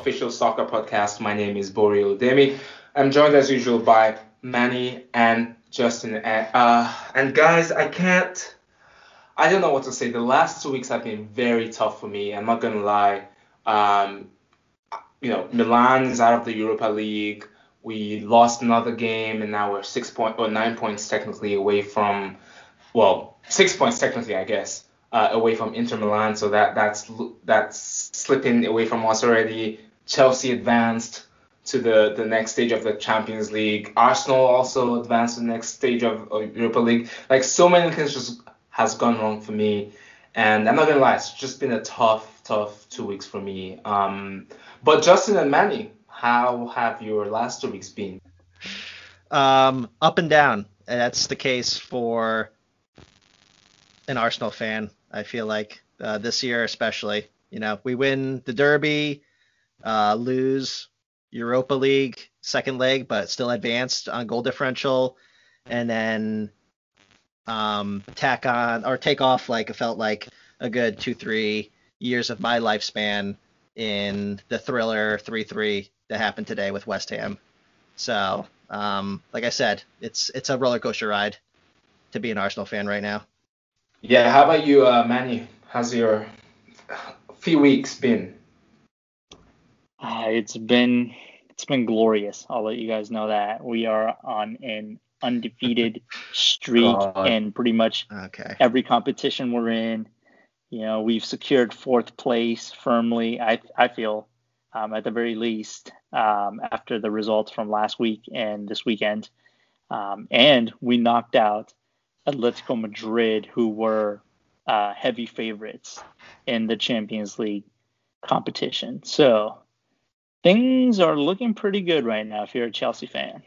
official soccer podcast. My name is Bori Demi. I'm joined as usual by Manny and Justin. And, uh, and guys, I can't, I don't know what to say. The last two weeks have been very tough for me. I'm not gonna lie. Um, you know, Milan is out of the Europa League. We lost another game, and now we're six point or nine points technically away from, well, six points technically, I guess, uh, away from Inter Milan. So that that's that's slipping away from us already. Chelsea advanced to the, the next stage of the Champions League. Arsenal also advanced to the next stage of, Europa League. Like so many things just has gone wrong for me. And I'm not gonna lie, it's just been a tough, tough two weeks for me. Um, but Justin and Manny, how have your last two weeks been? Um, up and down. That's the case for an Arsenal fan. I feel like uh, this year especially. You know, we win the Derby, uh, lose Europa League second leg, but still advanced on goal differential, and then um, tack on or take off like it felt like a good two three years of my lifespan in the thriller three three that happened today with West Ham. So, um, like I said, it's it's a roller coaster ride to be an Arsenal fan right now. Yeah, how about you, uh, Manny? How's your few weeks been? Uh, it's been it's been glorious. I'll let you guys know that we are on an undefeated streak God. in pretty much okay. every competition we're in. You know, we've secured fourth place firmly. I I feel um, at the very least um, after the results from last week and this weekend, um, and we knocked out Atletico Madrid, who were uh, heavy favorites in the Champions League competition. So things are looking pretty good right now if you're a Chelsea fan.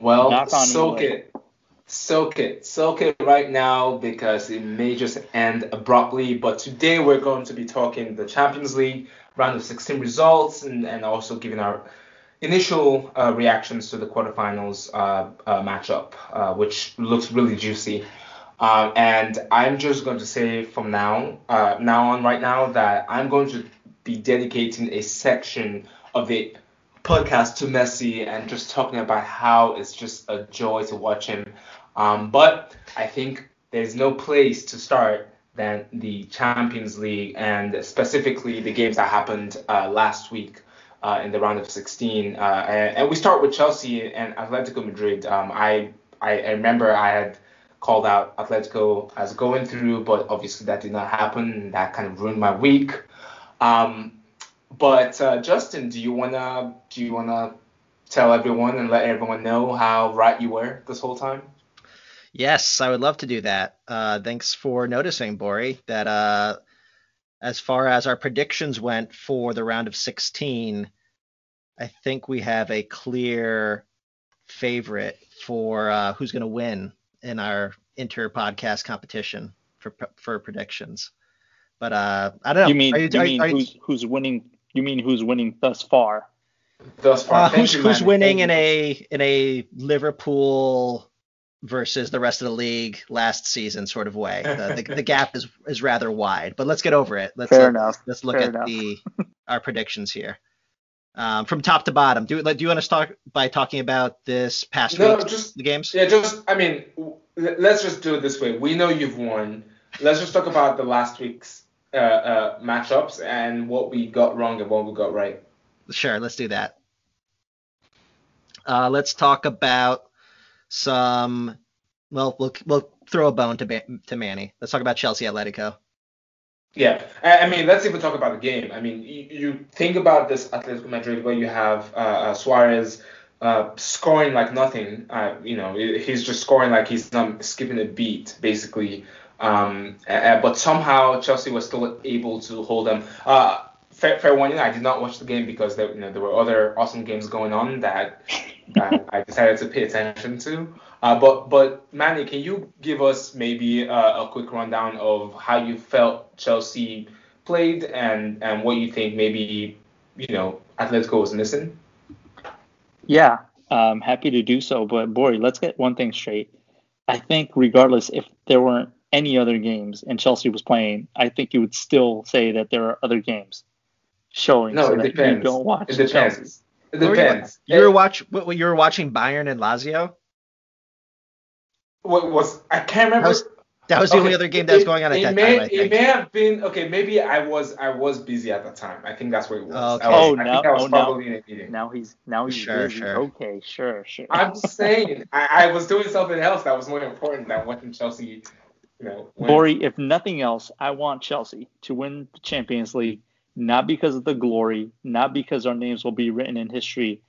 Well, soak it. Soak it. Soak it right now because it may just end abruptly. But today we're going to be talking the Champions League round of 16 results and, and also giving our initial uh, reactions to the quarterfinals uh, uh, matchup, uh, which looks really juicy. Um, and I'm just going to say from now, uh, now on, right now, that I'm going to be dedicating a section of the podcast to Messi and just talking about how it's just a joy to watch him. Um, but I think there's no place to start than the Champions League and specifically the games that happened uh, last week uh, in the round of 16. Uh, and, and, we start with Chelsea and Atletico Madrid. Um, I, I, I remember I had called out Atletico as going through, but obviously that did not happen. That kind of ruined my week. Um, but uh, Justin, do you wanna do you wanna tell everyone and let everyone know how right you were this whole time? Yes, I would love to do that. Uh, thanks for noticing, Bori, that uh, as far as our predictions went for the round of 16, I think we have a clear favorite for uh, who's going to win in our inter podcast competition for for predictions. But uh, I don't know. You mean, you, you mean who's, who's winning? You mean who's winning thus far? Thus far, uh, who's who's winning in a in a Liverpool versus the rest of the league last season sort of way. The, the, the, gap is is rather wide, but let's get over it. Let's Fair look, enough. Let's look Fair at enough. the our predictions here. Um, from top to bottom, do do you want to start by talking about this past no, week, just the games? Yeah, just I mean, let's just do it this way. We know you've won. Let's just talk about the last week's uh, uh, matchups and what we got wrong and what we got right. Sure, let's do that. Uh, let's talk about some. Well, we'll we'll throw a bone to to Manny. Let's talk about Chelsea Atletico. Yeah, I mean, let's even talk about the game. I mean, you, you think about this Atletico Madrid where you have uh, uh, Suarez uh, scoring like nothing. Uh, you know, he's just scoring like he's not skipping a beat, basically. Um, uh, but somehow Chelsea was still able to hold them. Uh, fair, fair warning, I did not watch the game because there, you know, there were other awesome games going on that, that I decided to pay attention to. Uh, but but Manny, can you give us maybe a, a quick rundown of how you felt Chelsea played and and what you think maybe you know Atletico was missing? Yeah, I'm happy to do so. But Bori, let's get one thing straight. I think regardless if there weren't any other games and Chelsea was playing, I think you would still say that there are other games. showing no, so it that depends. you don't watch it depends. Chelsea. It depends. You were watch what you were watching Bayern and Lazio? What was I can't remember. That was, that was the Okay, only other game that was going on at it that may, time. I It may have been okay. Maybe I was I was busy at the time. I think that's what it was. Okay. Was Oh, I no, think I oh, was oh, no. in a meeting. Now he's now he's Sure, busy. sure. Okay, sure, sure. I'm just saying. I, I was doing something else that was more important than watching Chelsea. Win. Bori, if nothing else, I want Chelsea to win the Champions League, not because of the glory, not because our names will be written in history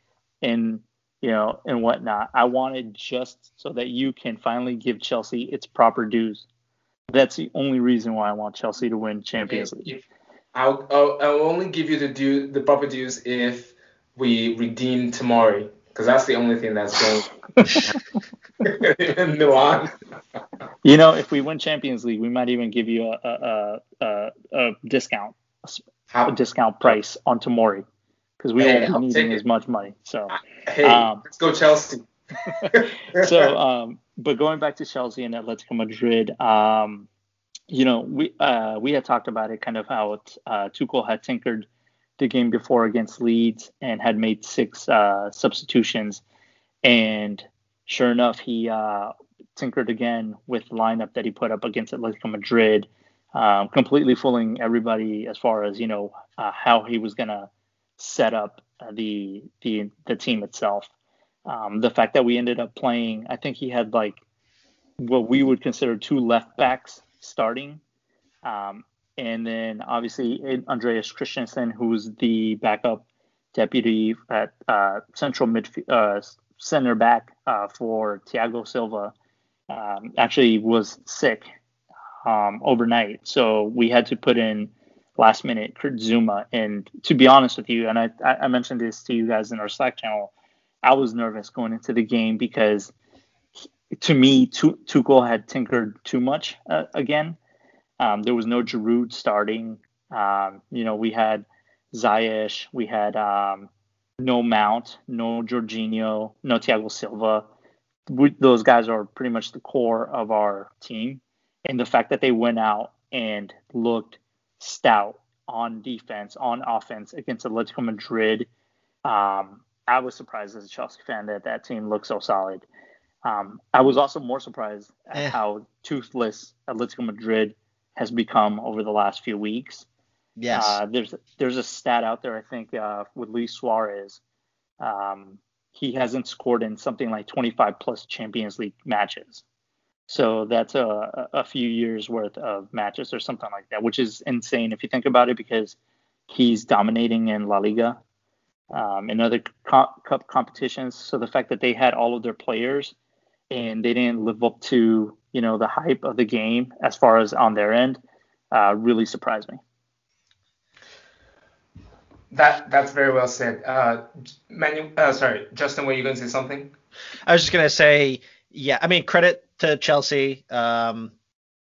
and you know and whatnot. I want it just so that you can finally give Chelsea its proper dues. That's the only reason why I want Chelsea to win Champions League. If- I'll, I'll I'll only give you the due the proper dues if we redeem Tomori because that's the only thing that's going in Milan. You know, if we win Champions League, we might even give you a a, a, a discount, a discount price on Tomori, because we Hey, won't I'll be take needing as much money. So. hey, um, let's go Chelsea. so um but going back to Chelsea and Atletico Madrid um you know we uh we had talked about it kind of how it, uh Tuchel had tinkered the game before against Leeds and had made six uh substitutions and sure enough he uh tinkered again with the lineup that he put up against Atletico Madrid um completely fooling everybody as far as you know uh, how he was to set up uh, the the the team itself um, the fact that we ended up playing, I think he had like what we would consider two left backs starting. Um, and then obviously Andreas Christensen, who's the backup deputy at uh, central midfield, uh, center back uh, for Thiago Silva, um, actually was sick um, overnight. So we had to put in last minute Kurt Zouma. And to be honest with you, and I, I mentioned this to you guys in our Slack channel, I was nervous going into the game because to me, Tu- Tuchel had tinkered too much uh, again. Um, there was no Giroud starting. Um, you know, we had Ziyech, we had um, no Mount, no Jorginho, no Thiago Silva. We, those guys are pretty much the core of our team. And the fact that they went out and looked stout on defense, on offense against Atletico Madrid, um, I was surprised as a Chelsea fan that that team looked so solid. Um, I was also more surprised at Eh. how toothless Atletico Madrid has become over the last few weeks. Yes. Uh, there's there's a stat out there I think uh, with Luis Suarez. Um, he hasn't scored in something like 25 plus Champions League matches. So that's a, a few years worth of matches or something like that, which is insane if you think about it because he's dominating in La Liga um, and other co- cup competitions. So the fact that they had all of their players and they didn't live up to you know the hype of the game as far as on their end uh, really surprised me. That that's very well said. Uh, Manu, uh, sorry, Justin, were you going to say something? I was just gonna say, yeah. I mean, credit to Chelsea. Um,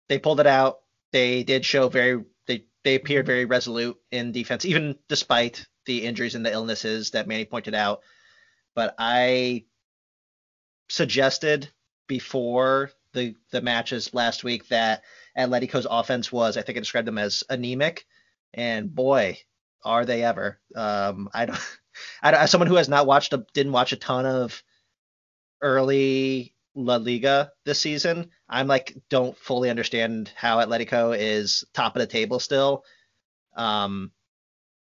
they pulled it out. They did show very. They they appeared very resolute in defense, even despite the injuries and the illnesses that Manny pointed out. But I suggested before the the matches last week that Atletico's offense was, I think I described them as anemic, and boy, are they ever. Um, I don't. I, don't- as someone who has not watched a didn't watch a ton of early La Liga this season, I'm like don't fully understand how Atletico is top of the table still. Um,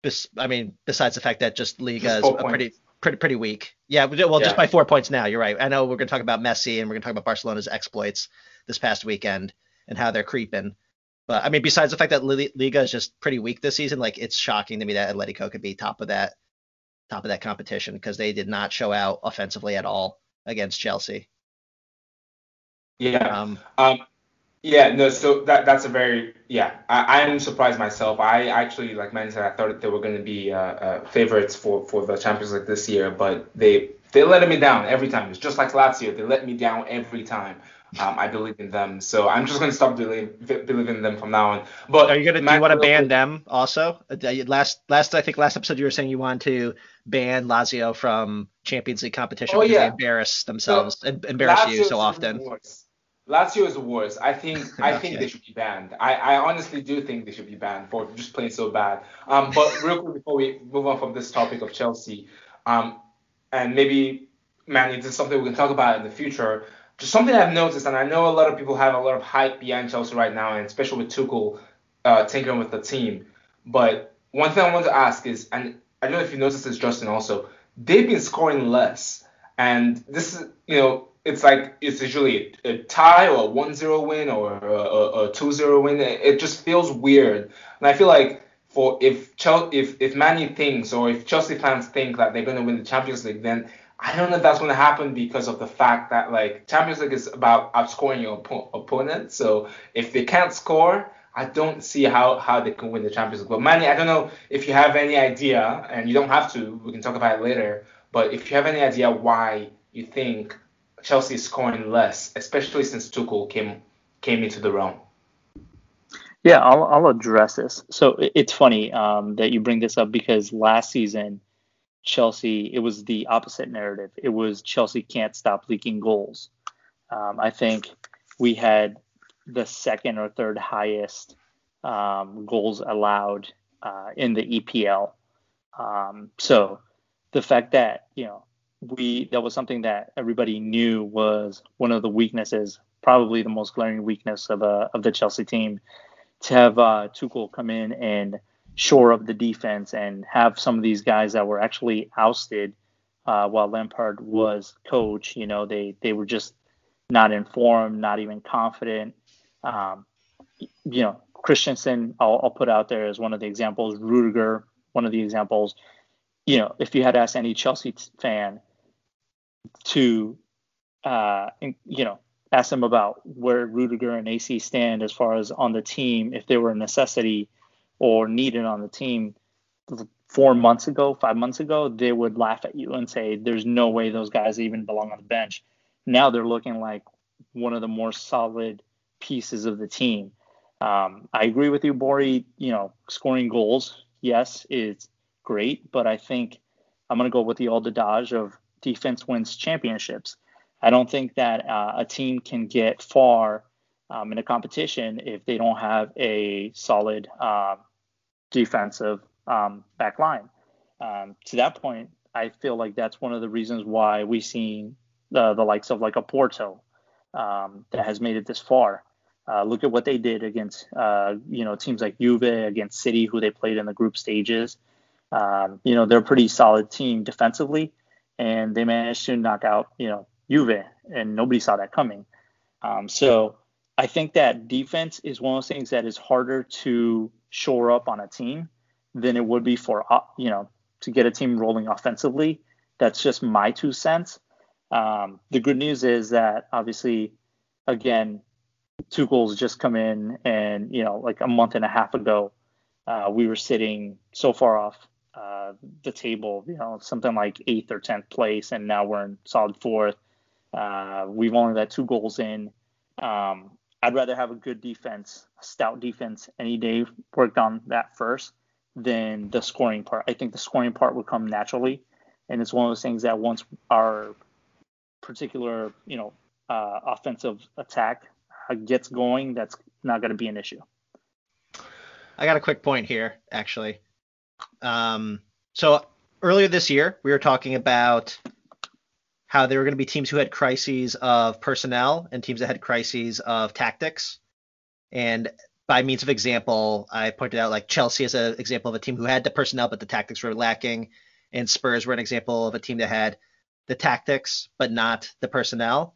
bes- I mean, besides the fact that just Liga Just is a pretty pretty pretty weak. Yeah, well, just by four points now. You're right. I know we're gonna talk about Messi and we're gonna talk about Barcelona's exploits this past weekend and how they're creeping. But I mean, besides the fact that Li- Liga is just pretty weak this season, like it's shocking to me that Atletico could be top of that top of that competition because they did not show out offensively at all against Chelsea. Yeah. Um, Um, yeah, no, so that that's a very yeah. I, I'm surprised myself. I actually, like man said, I thought they were going to be uh, uh, favorites for, for the Champions League this year, but they they let me down every time. It's just like last year. They let me down every time. Um, I believe in them, so I'm just going to stop believe, believing in them from now on. But are you gonna do you want to ban them also? Uh, Last last I think last episode you were saying you want to ban Lazio from Champions League competition Oh, because yeah. they embarrass themselves and embarrass you so often. worse. Lazio is worse. I think I okay. think they should be banned. I, I honestly do think they should be banned for just playing so bad. Um, but real quick before we move on from this topic of Chelsea, um, and maybe Manny, this is something we can talk about in the future. Just something I've noticed, and I know a lot of people have a lot of hype behind Chelsea right now, and especially with Tuchel uh, tinkering with the team. But one thing I want to ask is, and I don't know if you noticed this, Justin, also, they've been scoring less. And this is, you know, it's like it's usually a, a tie or a 1-0 win or a, a, a 2-0 win. It, it, just feels weird. And I feel like for if Chelsea, if if Manny thinks or if Chelsea fans think that they're going to win the Champions League, then I don't know if that's going to happen because of the fact that like Champions League is about outscoring your op- opponent. So if they can't score, I don't see how, how they can win the Champions League. But Manny, I don't know if you have any idea, and you don't have to. We can talk about it later. But if you have any idea why you think Chelsea is scoring less, especially since Tuchel came came into the realm. Yeah, I'll, I'll address this. So it's funny um, that you bring this up because last season Chelsea it was the opposite narrative. It was Chelsea can't stop leaking goals. Um, I think we had the second or third highest um, goals allowed uh, in the EPL. Um, so the fact that you know we that was something that everybody knew was one of the weaknesses, probably the most glaring weakness of uh, of the Chelsea team, to have uh, Tuchel come in and shore up the defense and have some of these guys that were actually ousted uh, while Lampard was coach. You know, they they were just not informed, not even confident. Um, you know, Christensen, I'll, I'll, put out there as one of the examples. Rudiger, one of the examples. You know, if you had asked any Chelsea fan to, uh, you know, ask them about where Rudiger and AC stand as far as on the team, if they were a necessity or needed on the team four months ago, five months ago, they would laugh at you and say, "There's no way those guys even belong on the bench." Now they're looking like one of the more solid pieces of the team. Um, I agree with you, Bori. You know, scoring goals, yes, is great, but I think I'm going to go with the old adage of defense wins championships. I don't think that uh, a team can get far um, in a competition if they don't have a solid uh, defensive um, back line. Um, to that point, I feel like that's one of the reasons why we've seen the, the likes of like a Porto um, that has made it this far. Uh, look at what they did against, uh, you know, teams like Juve, against City, who they played in the group stages. Um, you know, they're a pretty solid team defensively, and they managed to knock out, you know, Juve, and nobody saw that coming. Um, so I think that defense is one of those things that is harder to shore up on a team than it would be for, uh, you know, to get a team rolling offensively. That's just my two cents. Um, the good news is that obviously, again, Tuchel's just come in, and you know, like a month and a half ago, uh, we were sitting so far off uh, the table, you know, something like eighth or tenth place, and now we're in solid fourth. Uh, we've only let two goals in. Um, I'd rather have a good defense, a stout defense, any day worked on that first than the scoring part. I think the scoring part would come naturally, and it's one of those things that once our particular, you know, uh, offensive attack gets going, that's not going to be an issue. I got a quick point here, actually. Um, so earlier this year, we were talking about how there were going to be teams who had crises of personnel and teams that had crises of tactics. And by means of example, I pointed out like Chelsea is an example of a team who had the personnel but the tactics were lacking, and Spurs were an example of a team that had the tactics but not the personnel.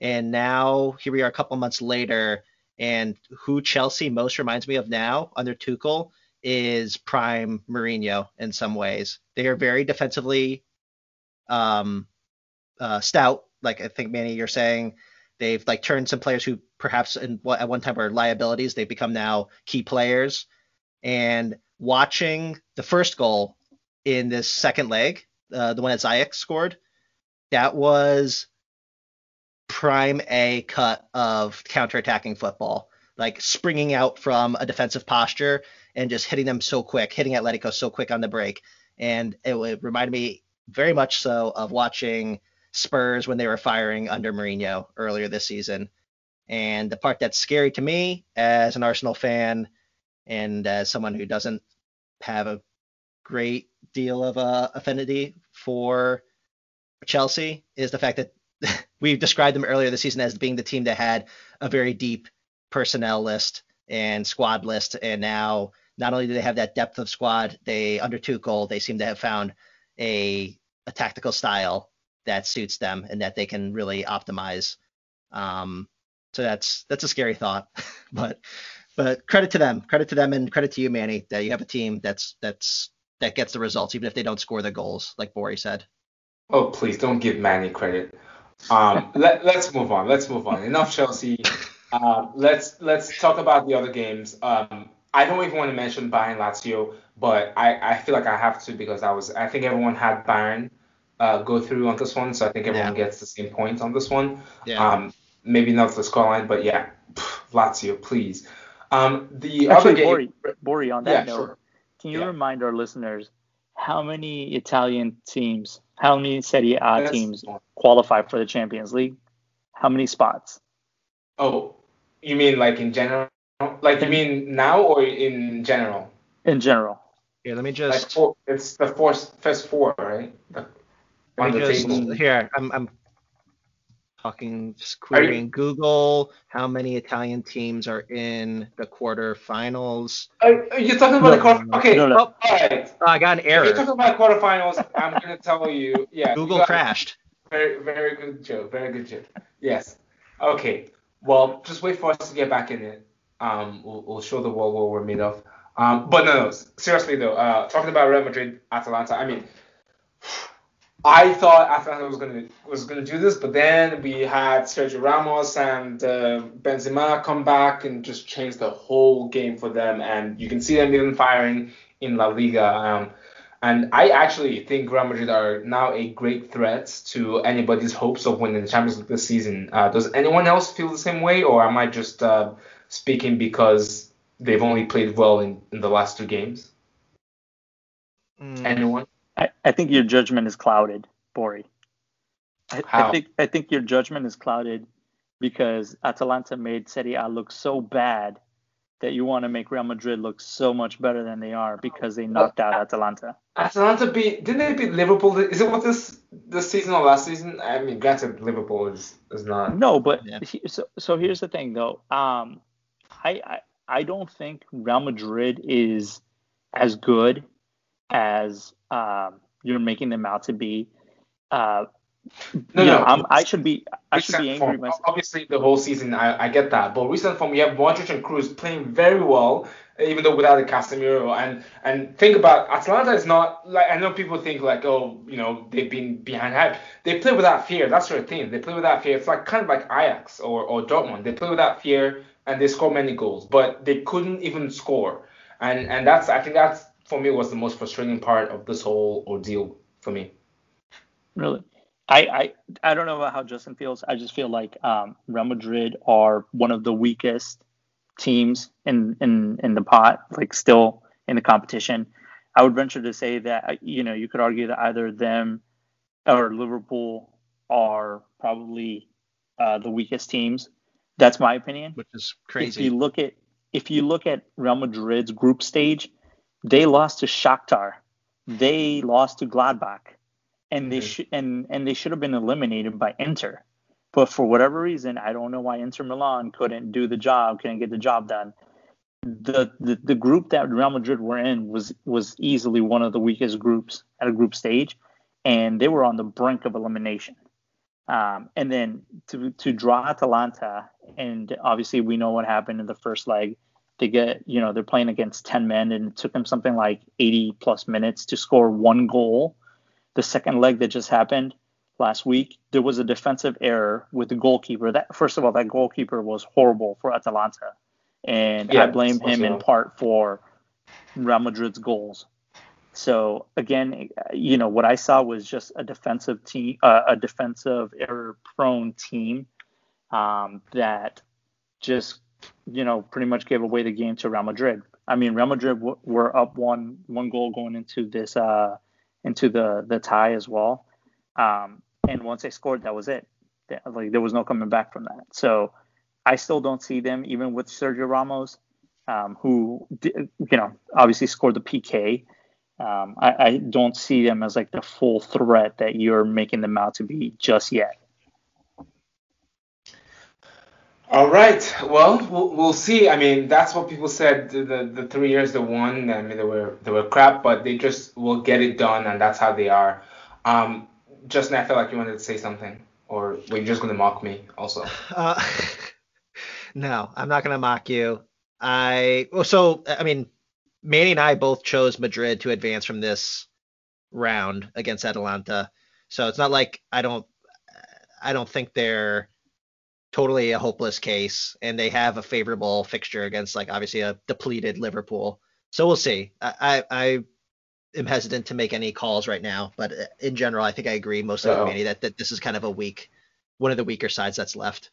And now here we are a couple months later, and who Chelsea most reminds me of now under Tuchel is prime Mourinho in some ways. They are very defensively um, uh, stout, like I think Manny you're saying. They've like turned some players who perhaps in, at one time were liabilities. They've become now key players. And watching the first goal in this second leg, uh, the one that Ziyech scored, that was prime A cut of counterattacking football, like springing out from a defensive posture and just hitting them so quick, hitting Atletico so quick on the break. And it, it reminded me very much so of watching Spurs when they were firing under Mourinho earlier this season. And the part that's scary to me as an Arsenal fan and as someone who doesn't have a great deal of uh, affinity for Chelsea is the fact that we've described them earlier this season as being the team that had a very deep personnel list and squad list, and now not only do they have that depth of squad, they under Tuchel they seem to have found a a tactical style that suits them and that they can really optimize. Um, so that's that's a scary thought, but but credit to them, credit to them, and credit to you, Manny, that you have a team that's that's that gets the results even if they don't score the goals, like Bori said. Oh please don't give Manny credit. Um, let, us move on. Let's move on. Enough Chelsea. Uh, let's let's talk about the other games. Um, I don't even want to mention Bayern Lazio, but I, I feel like I have to because I was I think everyone had Bayern uh, go through on this one, so I think everyone yeah. gets the same point on this one. Yeah. Um, maybe not the scoreline, but yeah, pff, Lazio, please. Um, the Actually, other game, Bori, Bori, on that yeah, note, sure. can you yeah. remind our listeners how many Italian teams, how many Serie A teams qualify for the Champions League? How many spots? Oh, you mean like in general? Like you mean now or in general? In general. Yeah, let me just. Like four, it's the first first four, right? The, on the just, table. Here, I'm I'm talking just querying you, Google how many Italian teams are in the quarterfinals. Are, are you talking about no, the quarter? Okay, no, no. Oh, all right. Oh, I got an error. If you're talking about quarterfinals, I'm gonna tell you. Yeah. Google crashed. Very very good joke. Very good joke. Yes. Okay. Well, just wait for us to get back in it. Um, we'll, we'll show the world what we're made of. Um, but no, no, seriously though, uh, talking about Real Madrid, Atalanta. I mean, I thought Atalanta was gonna was gonna do this, but then we had Sergio Ramos and uh, Benzema come back and just change the whole game for them, and you can see them even firing in La Liga. Um, and I actually think Real Madrid are now a great threat to anybody's hopes of winning the Champions League this season. Uh, does anyone else feel the same way, or am I just uh, speaking because they've only played well in, in the last two games? Mm. Anyone? I, I think your judgment is clouded, Bori. I, I, think I think your judgment is clouded because Atalanta made Serie A look so bad that you want to make Real Madrid look so much better than they are because they knocked out Atalanta. Atalanta beat didn't they beat Liverpool? Is it what this this season or last season? I mean, granted, Liverpool is, is not. No, but yeah. so so here's the thing though. Um, I, I I don't think Real Madrid is as good as um, you're making them out to be. Uh, no, no, know, i should be I should be angry form. myself. Obviously, the whole season, I, I get that. But recent form, we have Modric and Kroos playing very well, even though without the Casemiro. And and think about Atalanta is not like I know people think like oh you know they've been behind hype. They play without fear. That's their thing. They play without fear. It's like kind of like Ajax or or Dortmund. They play without fear and they score many goals, but they couldn't even score. And and that's I think that's for me was the most frustrating part of this whole ordeal for me. Really, I I, I don't know about how Justin feels. I just feel like um, Real Madrid are one of the weakest teams in in in the pot, like still in the competition. I would venture to say that uh, you know you could argue that either them or Liverpool are probably uh, the weakest teams. That's my opinion. Which is crazy. If you look at if you look at Real Madrid's group stage, they lost to Shakhtar. They lost to Gladbach, and they should and and they should have been eliminated by Inter. But for whatever reason, I don't know why Inter Milan couldn't do the job, couldn't get the job done. The, the the group that Real Madrid were in was was easily one of the weakest groups at a group stage, and they were on the brink of elimination. Um, and then to to draw Atalanta, and obviously we know what happened in the first leg they get, you know, they're playing against 10 men and it took them something like 80 plus minutes to score one goal. The second leg that just happened last week, there was a defensive error with the goalkeeper. That first of all, that goalkeeper was horrible for Atalanta. And yeah, I blame him in part for Real Madrid's goals. So again, you know what I saw was just a defensive team, uh, a defensive error-prone team um, that just you know, pretty much gave away the game to Real Madrid. I mean, Real Madrid w- were up one one goal going into this uh, into the the tie as well. Um, and once they scored, that was it. Like there was no coming back from that. So I still don't see them even with Sergio Ramos, um, who you know obviously scored the PK. Um, I, I, don't see them as like the full threat that you're making them out to be just yet. All right. Well, well, see. I mean, that's what people said. The, the, the three years they won. I mean, they were they were crap, but they just will get it done, and that's how they are. Um, Justin, I feel like you wanted to say something, or were you just gonna mock me also? Uh, no, I'm not gonna mock you. I well, so I mean, Manny and I both chose Madrid to advance from this round against Atalanta. So it's not like I don't I don't think they're totally a hopeless case, and they have a favorable fixture against like obviously a depleted Liverpool. So we'll see. I I, I am hesitant to make any calls right now, but uh, in general, I think I agree mostly with Manny that, that this is kind of a weak, one of the weaker sides that's left.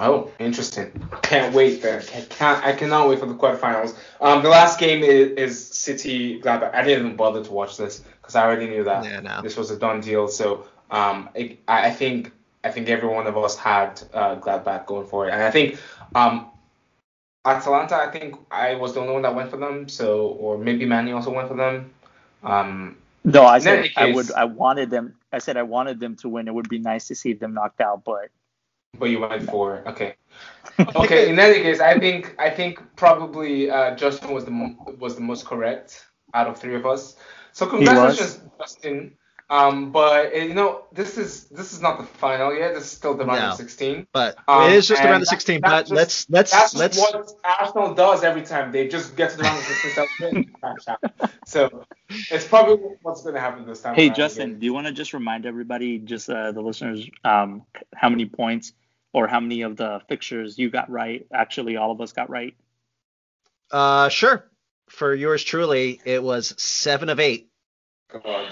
Oh, interesting. Can't wait there. Can't, I cannot wait for the quarterfinals. Um, the last game is, is City Gladbach. I didn't even bother to watch this because I already knew that yeah, no. this was a done deal. So um, it, I think I think every one of us had uh, Gladbach going for it, and I think um, Atalanta. I think I was the only one that went for them. So or maybe Manny also went for them. Um, no, I said case, I would. I wanted them. I said I wanted them to win. It would be nice to see them knocked out, but. But you went for okay. Okay. in any case, I think I think probably uh, Justin was the was the most correct out of three of us. So congratulations, Justin. Um, but eh, you know, this is this is not the final yet. This is still the round no, of 16. But um, it is just around the 16. That, but just, let's let's that's let's. what Arsenal does every time. They just get to the round of 16. so it's probably what's going to happen this time. Hey Justin, do you want to just remind everybody, just uh, the listeners, um, how many points or how many of the fixtures you got right? Actually, all of us got right. Uh, sure. For yours truly, it was seven of eight. God.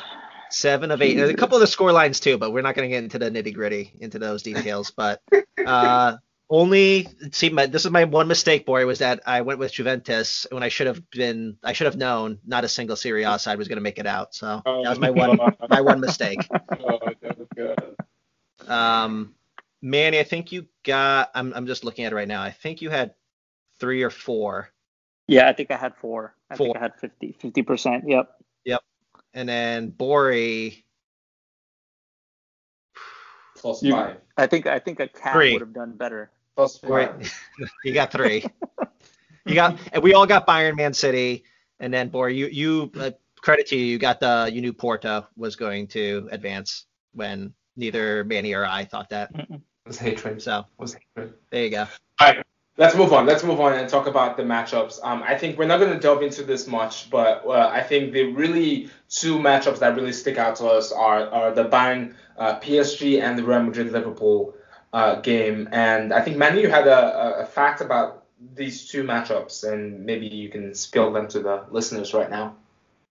Seven of eight. There's a couple of the score lines too, but we're not going to get into the nitty gritty into those details. But uh, only see, my, this is my one mistake, boy, was that I went with Juventus when I should have been. I should have known not a single Serie A side was going to make it out. So that was my one my one mistake. Oh, that was good. Um, Manny, I think you got. I'm I'm just looking at it right now. I think you had three or four. Yeah, I think I had four. I four. think I had 50 percent. Yep. Yep and then Bori. Plus you, five. I think I think a cat three. would have done better. Plus five. you got three. you got, and we all got Bayern Man City, and then Bori, you you uh, credit to you, you got the you knew Porto was going to advance when neither Manny or I thought that. It was hatred. So it was hatred. There you go. All right. Let's move on. Let's move on and talk about the matchups. Um, I think we're not going to delve into this much, but uh, I think the really two matchups that really stick out to us are, are the Bayern uh, PSG and the Real Madrid Liverpool uh, game. And I think Manu you had a, a, fact about these two matchups, and maybe you can spill them to the listeners right now.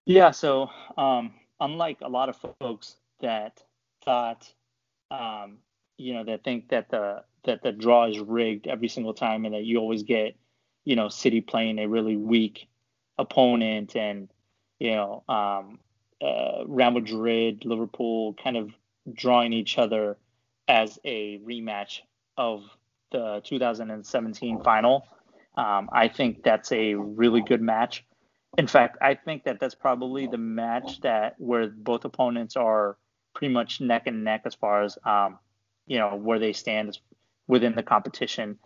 Yeah. So um, unlike a lot of folks that thought, um, you know, that think that the that the draw is rigged every single time and that you always get, you know, City playing a really weak opponent and, you know, um, uh, Real Madrid, Liverpool kind of drawing each other as a rematch of the 2017 final. Um, I think that's a really good match. In fact, I think that that's probably the match that where both opponents are pretty much neck and neck as far as um, you know where they stand within the competition.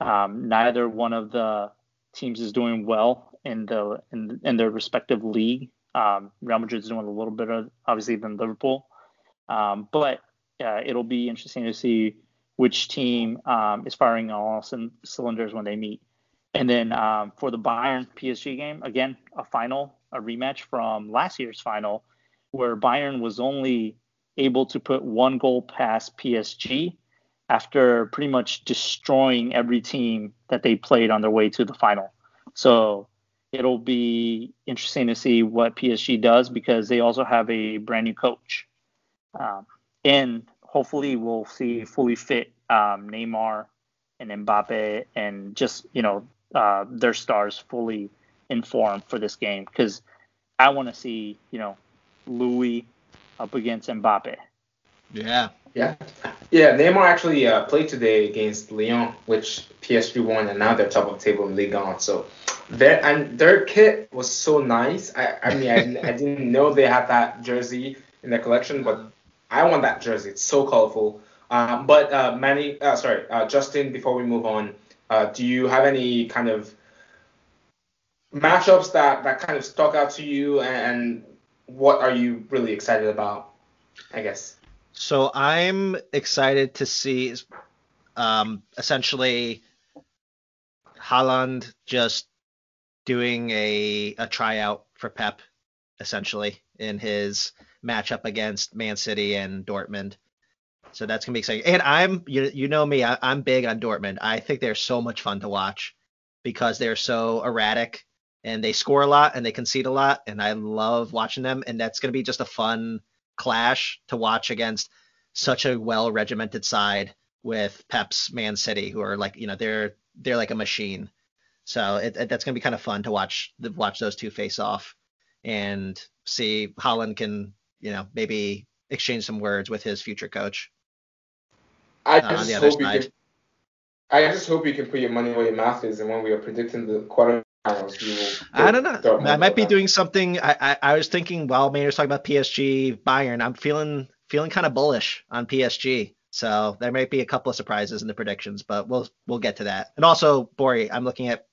Um, neither one of the teams is doing well in the in, in their respective league. Um, Real Madrid is doing a little bit of obviously than Liverpool, um, but uh, it'll be interesting to see which team um, is firing on all c- cylinders when they meet. And then um, for the Bayern PSG game, again a final, a rematch from last year's final, where Bayern was only able to put one goal past PSG after pretty much destroying every team that they played on their way to the final. So it'll be interesting to see what PSG does because they also have a brand new coach. Um, and hopefully we'll see fully fit um, Neymar and Mbappe and just, you know, uh, their stars fully informed for this game because I want to see, you know, Louis up against Mbappe. Yeah. Yeah. Yeah, Neymar actually uh, played today against Lyon, which PSG won, and now they're top of the table in Ligue 1. So their and their kit was so nice. I, I mean, I, I didn't know they had that jersey in their collection, but I want that jersey. It's so colorful. Uh, but uh, Manny, uh, sorry, uh, Justin. Before we move on, uh, do you have any kind of matchups that that kind of stuck out to you, and what are you really excited about? I guess. So I'm excited to see um, essentially Haaland just doing a a tryout for Pep essentially in his matchup against Man City and Dortmund. So that's gonna be exciting. And I'm you you know me, I, I'm big on Dortmund. I think they're so much fun to watch because they're so erratic and they score a lot and they concede a lot and I love watching them and that's gonna be just a fun clash to watch against such a well regimented side with Pep's Man City, who are like you know they're they're like a machine. So it, it, that's gonna be kind of fun to watch watch those two face off and see Haaland can you know maybe exchange some words with his future coach. I uh, just hope you can. I just hope you can put your money where your mouth is, and when we are predicting the quarter I don't know. I might be doing something. I, I, I was thinking while Maynard's talking about PSG, Bayern. I'm feeling feeling kind of bullish on PSG. So there might be a couple of surprises in the predictions, but we'll we'll get to that. And also, Bori, I'm looking at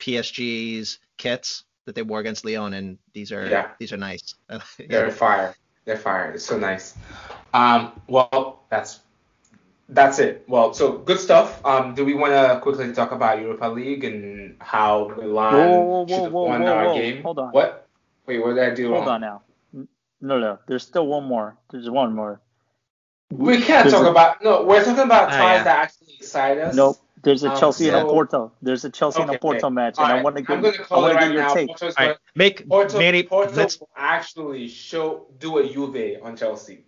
PSG's kits that they wore against Lyon, and these are yeah. these are nice. yeah. They're fire. They're fire. It's so nice. Um, well, that's that's it. Well, so good stuff. Um, do we want to quickly talk about Europa League and how Milan whoa, whoa, should have won whoa, our game? Hold on. What? Wait, what did I do Hold wrong? on now. No, no. There's still one more. There's one more. We can't there's talk a, about. No, we're talking about ah, ties yeah. that actually excite us. Nope. There's a um, Chelsea so, and a Porto. There's a Chelsea okay, and a Porto okay. match, and right. I want to get. I'm going to call it right now. Take. Right. Make Porto, Manny, Porto let's... actually show do a Juve on Chelsea.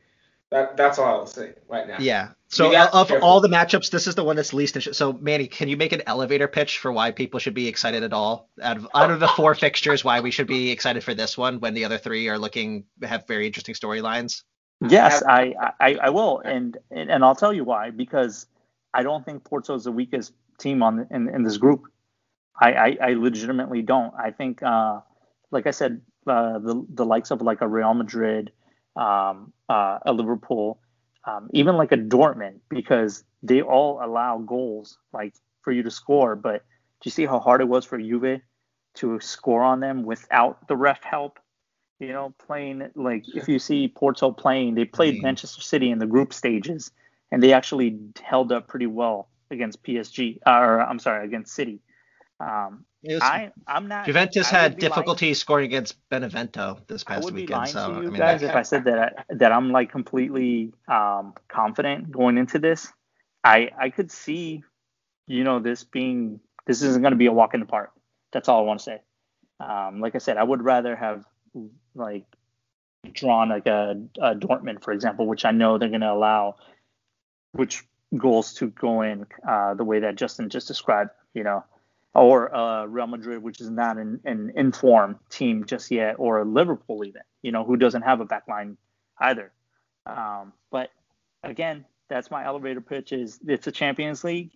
That that's all I'll say right now. Yeah. So of all the matchups, this is the one that's least. Sh- so Manny, can you make an elevator pitch for why people should be excited at all? Out of out of the four fixtures, why we should be excited for this one when the other three are looking have very interesting storylines. Yes, I, I, I will, and, and and I'll tell you why. Because I don't think Porto is the weakest team on in, in this group. I, I, I legitimately don't. I think, uh, like I said, uh, the the likes of like a Real Madrid, um, uh, a Liverpool, um, even like a Dortmund, because they all allow goals like for you to score. But do you see how hard it was for Juve to score on them without the ref help? You know, playing like if you see Porto playing, they played mm-hmm. Manchester City in the group stages, and they actually held up pretty well against PSG, or I'm sorry, against City. Um, I I'm not. Juventus had difficulty lying. scoring against Benevento this past I would weekend. Be lying so to you I mean, guys, if I said that that I'm like completely um, confident going into this, I I could see, you know, this being this isn't going to be a walk in the park. That's all I want to say. Um, like I said, I would rather have like drawn like a, a Dortmund, for example, which I know they're going to allow, which goals to go in uh, the way that Justin just described. You know, or uh, Real Madrid, which is not an, an informed team just yet, or Liverpool even, you know, who doesn't have a backline either. Um, but again, that's my elevator pitch. Is it's a Champions League,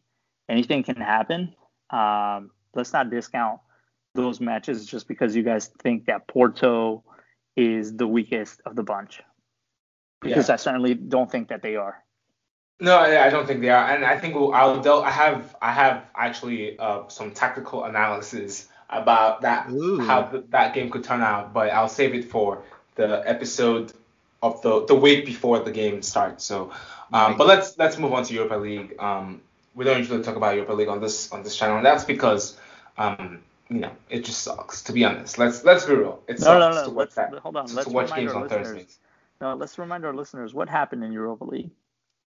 anything can happen. Um, let's not discount those matches just because you guys think that Porto is the weakest of the bunch, because yeah. I certainly don't think that they are. No, I don't think they are, and I think we'll, I'll I have I have actually uh, some tactical analysis about that Ooh. how th- that game could turn out, but I'll save it for the episode of the the week before the game starts. So, um, but let's let's move on to Europa League. Um, we don't usually talk about Europa League on this on this channel, and that's because um, you know it just sucks. To be honest, let's let's be real. It sucks no, no, no. to watch that. Hold on. To, let's to watch games on Thursdays. No, let's remind our listeners what happened in Europa League.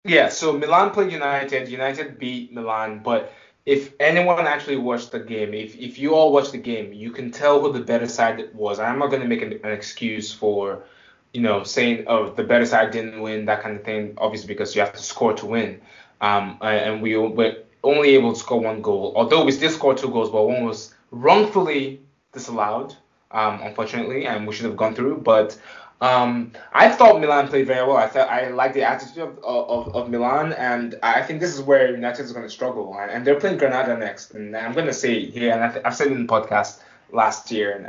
Yeah, so Milan played United. United beat Milan, but if anyone actually watched the game, if, if you all watched the game, you can tell who the better side was. I'm not going to make an, an, excuse for, you know, saying, oh, the better side didn't win, that kind of thing, obviously, because you have to score to win. Um, and we were only able to score one goal, although we did score two goals, but one was wrongfully disallowed, um, unfortunately, and we should have gone through. But Um, I thought Milan played very well. I thought I like the attitude of, of, of Milan, and I think this is where United is going to struggle. And they're playing Granada next, and I'm going to say here, and I've said it in the podcast last year and,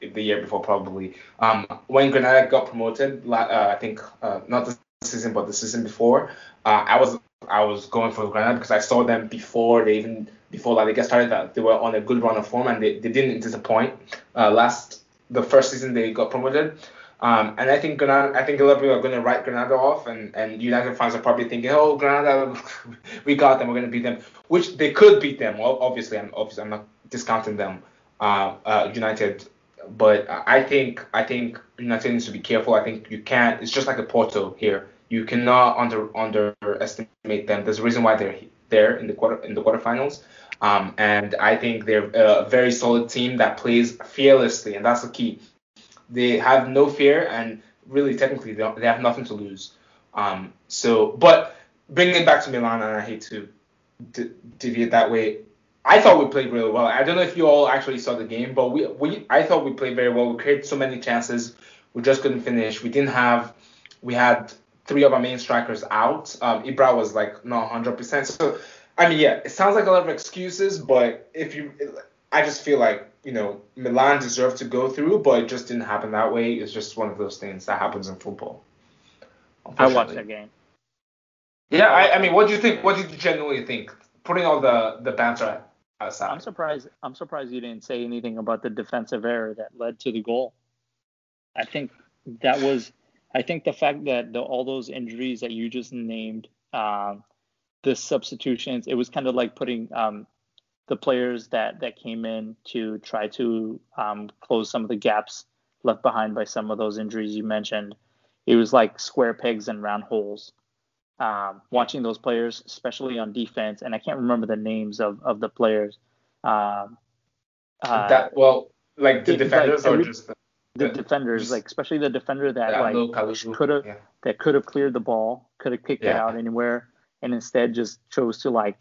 and the year before probably. Um, when Granada got promoted, uh, I think uh, not this season but the season before, uh, I was I was going for Granada because I saw them before they even before La Liga started that they were on a good run of form and they, they didn't disappoint. Uh, last the first season they got promoted. Um, and I think Granada, I think a lot of people are going to write Granada off, and, and United fans are probably thinking, oh, Granada, we got them, we're going to beat them, which they could beat them. Well, obviously, I'm obviously I'm not discounting them, uh, uh, United, but I think I think United needs to be careful. I think you can't. It's just like a Porto here. You cannot under underestimate them. There's a reason why they're there in the quarter in the quarterfinals. Um, and I think they're a very solid team that plays fearlessly, and that's the key. They have no fear, and really, technically, they, they have nothing to lose. Um, so, but bringing it back to Milan, and I hate to deviate that way. I thought we played really well. I don't know if you all actually saw the game, but we, we I thought we played very well. We created so many chances, we just couldn't finish. We didn't have, we had three of our main strikers out. Um, Ibra was like not 100%. So I mean, yeah, it sounds like a lot of excuses, but if you, I just feel like you know Milan deserved to go through, but it just didn't happen that way. It's just one of those things that happens in football. I watched that game. Yeah, I, I mean, what do you think? What did you genuinely think? Putting all the the banter aside. I'm surprised. I'm surprised you didn't say anything about the defensive error that led to the goal. I think that was. I think the fact that the, all those injuries that you just named, um, the substitutions, it was kind of like putting um, the players that that came in to try to um, close some of the gaps left behind by some of those injuries you mentioned. It was like square pegs and round holes. Um, watching those players, especially on defense, and I can't remember the names of, of the players. Um, uh, that well, like the defenders like, or just the, the, defenders, just, like especially the defender that like could have yeah. that could have cleared the ball, could have kicked yeah. it out anywhere and instead just chose to like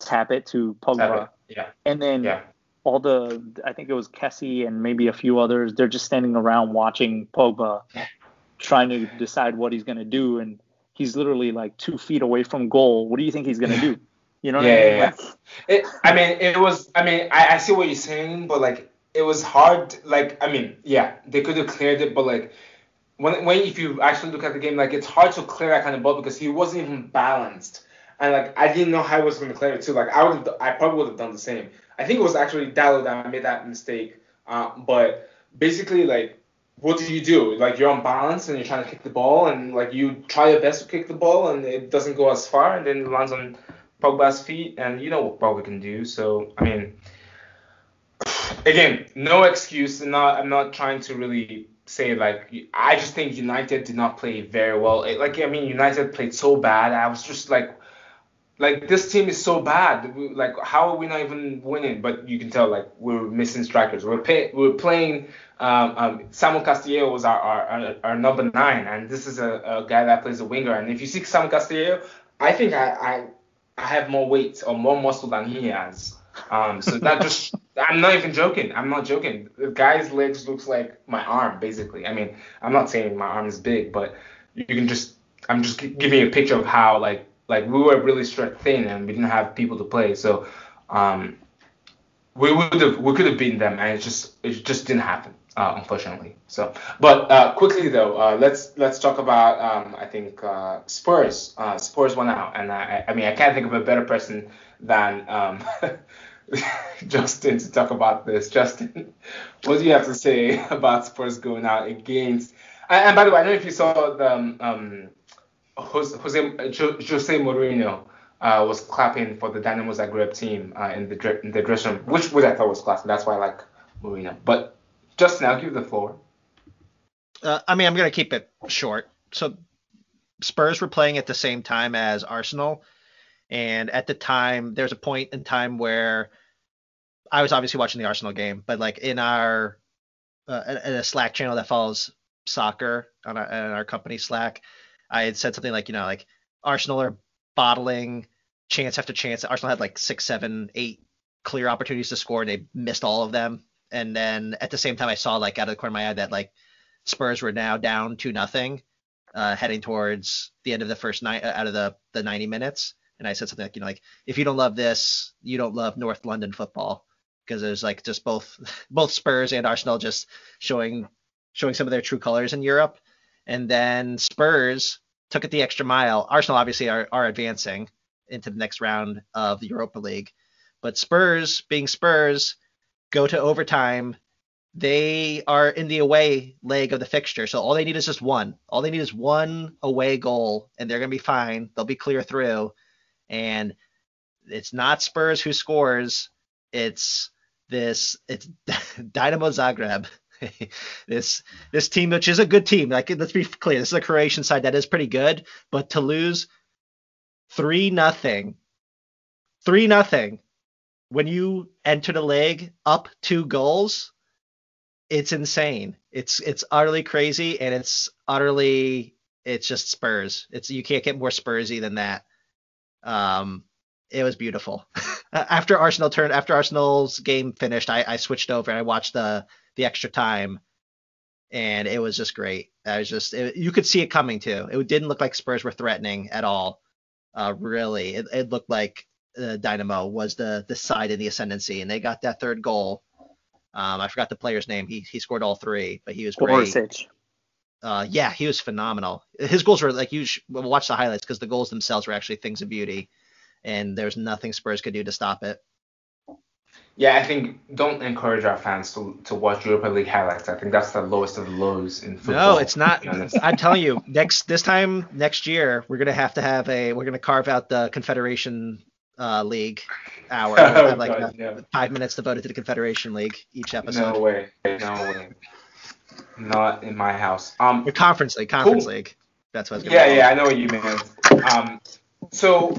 tap it to Pogba. It. Yeah. And then yeah. all the I think it was Kessie and maybe a few others, they're just standing around watching Pogba trying to decide what he's gonna do and he's literally like two feet away from goal. What do you think he's gonna do? You know yeah, I mean? Yeah. It, I mean, it was. I mean, I, I see what you're saying, but like, it was hard. Like, I mean, yeah, they could have cleared it, but like, when, when if you actually look at the game, like it's hard to clear that kind of ball because he wasn't even balanced. And like I didn't know how I was to clear it too. Like I would have, I probably would have done the same. I think it was actually Dalot that made that mistake. Uh, but basically, like, what do you do? Like you're on balance and you're trying to kick the ball, and like you try your best to kick the ball, and it doesn't go as far, and then it lands on Pogba's feet, and you know what Pogba can do. So I mean, again, no excuse. And not, I'm not trying to really say like I just think United did not play very well. It, like I mean, United played so bad. I was just like, like this team is so bad. Like how are we not even winning? But you can tell like we're missing strikers. We're pay, we're playing. Um, um, Samuel Castillejo was our, our, our, number nine, and this is a, a guy that plays a winger. And if you see Samuel Castillejo, I think I, I I have more weight or more muscle than he has. Um, so that just I'm not even joking. I'm not joking. The guy's legs looks like my arm, basically. I mean, I'm not saying my arm is big, but you can just I'm just giving you a picture of how like like we were really stretched thin and we didn't have people to play. So um, we would have we could have beaten them, and it just it just didn't happen. Uh, unfortunately. So, but uh, quickly though, uh, let's let's talk about um, I think uh, Spurs. Uh, Spurs went out, and I, I mean I can't think of a better person than um, Justin to talk about this. Justin, what do you have to say about Spurs going out against? And, and by the way, I don't know if you saw the um, um Jose, Jose Mourinho uh, was clapping for the Dynamo Zagreb team uh, in the in the dressing room, which which I thought was class. That's why I like Mourinho. But Justin, I'll give the floor. Uh, I mean, I'm gonna keep it short. So Spurs were playing at the same time as Arsenal. And at the time, there's a point in time where I was obviously watching the Arsenal game, but like in our uh, in a Slack channel that follows soccer on our, on our company Slack, I had said something like, you know, like Arsenal are bottling chance after chance. Arsenal had like six, seven, eight clear opportunities to score, and they missed all of them. And then at the same time, I saw like out of the corner of my eye that like Spurs were now down to nothing, uh, heading towards the end of the first night uh, out of the the 90 minutes. And I said something like, you know, like if you don't love this, you don't love North London football because there's like just both both Spurs and Arsenal just showing showing some of their true colors in Europe. And then Spurs took it the extra mile. Arsenal obviously are, are advancing into the next round of the Europa League. But Spurs, being Spurs, go to overtime. They are in the away leg of the fixture. So all they need is just one. All they need is one away goal, and they're going to be fine. They'll be clear through. And it's not Spurs who scores. It's this. It's Dynamo Zagreb. this this team, which is a good team. Like let's be clear, this is a Croatian side that is pretty good, but to lose three nothing, three nothing when you enter the leg up two goals, it's insane. It's it's utterly crazy and it's utterly it's just Spurs. It's you can't get more Spursy than that. Um, it was beautiful. after Arsenal turned after Arsenal's game finished, I, I switched over and I watched the the extra time, and it was just great. I was just it, you could see it coming too. It didn't look like Spurs were threatening at all. Uh, really, it, it looked like uh, Dynamo was the the side in the ascendancy, and they got that third goal. Um, I forgot the player's name. He he scored all three, but he was great. Uh, yeah, he was phenomenal. His goals were like you should watch the highlights because the goals themselves were actually things of beauty, and there's nothing Spurs could do to stop it. Yeah, I think don't encourage our fans to, to watch Europa League highlights. I think that's the lowest of the lows in football. No, it's not. I'm telling you, next this time next year, we're gonna have to have a we're gonna carve out the Confederation uh, League hour. We'll have like God, yeah. five minutes devoted to the Confederation League each episode. No way. No way. Not in my house. Um, Your conference league, conference cool. league. That's what. I was gonna. Yeah, yeah, I know what you mean. Um, so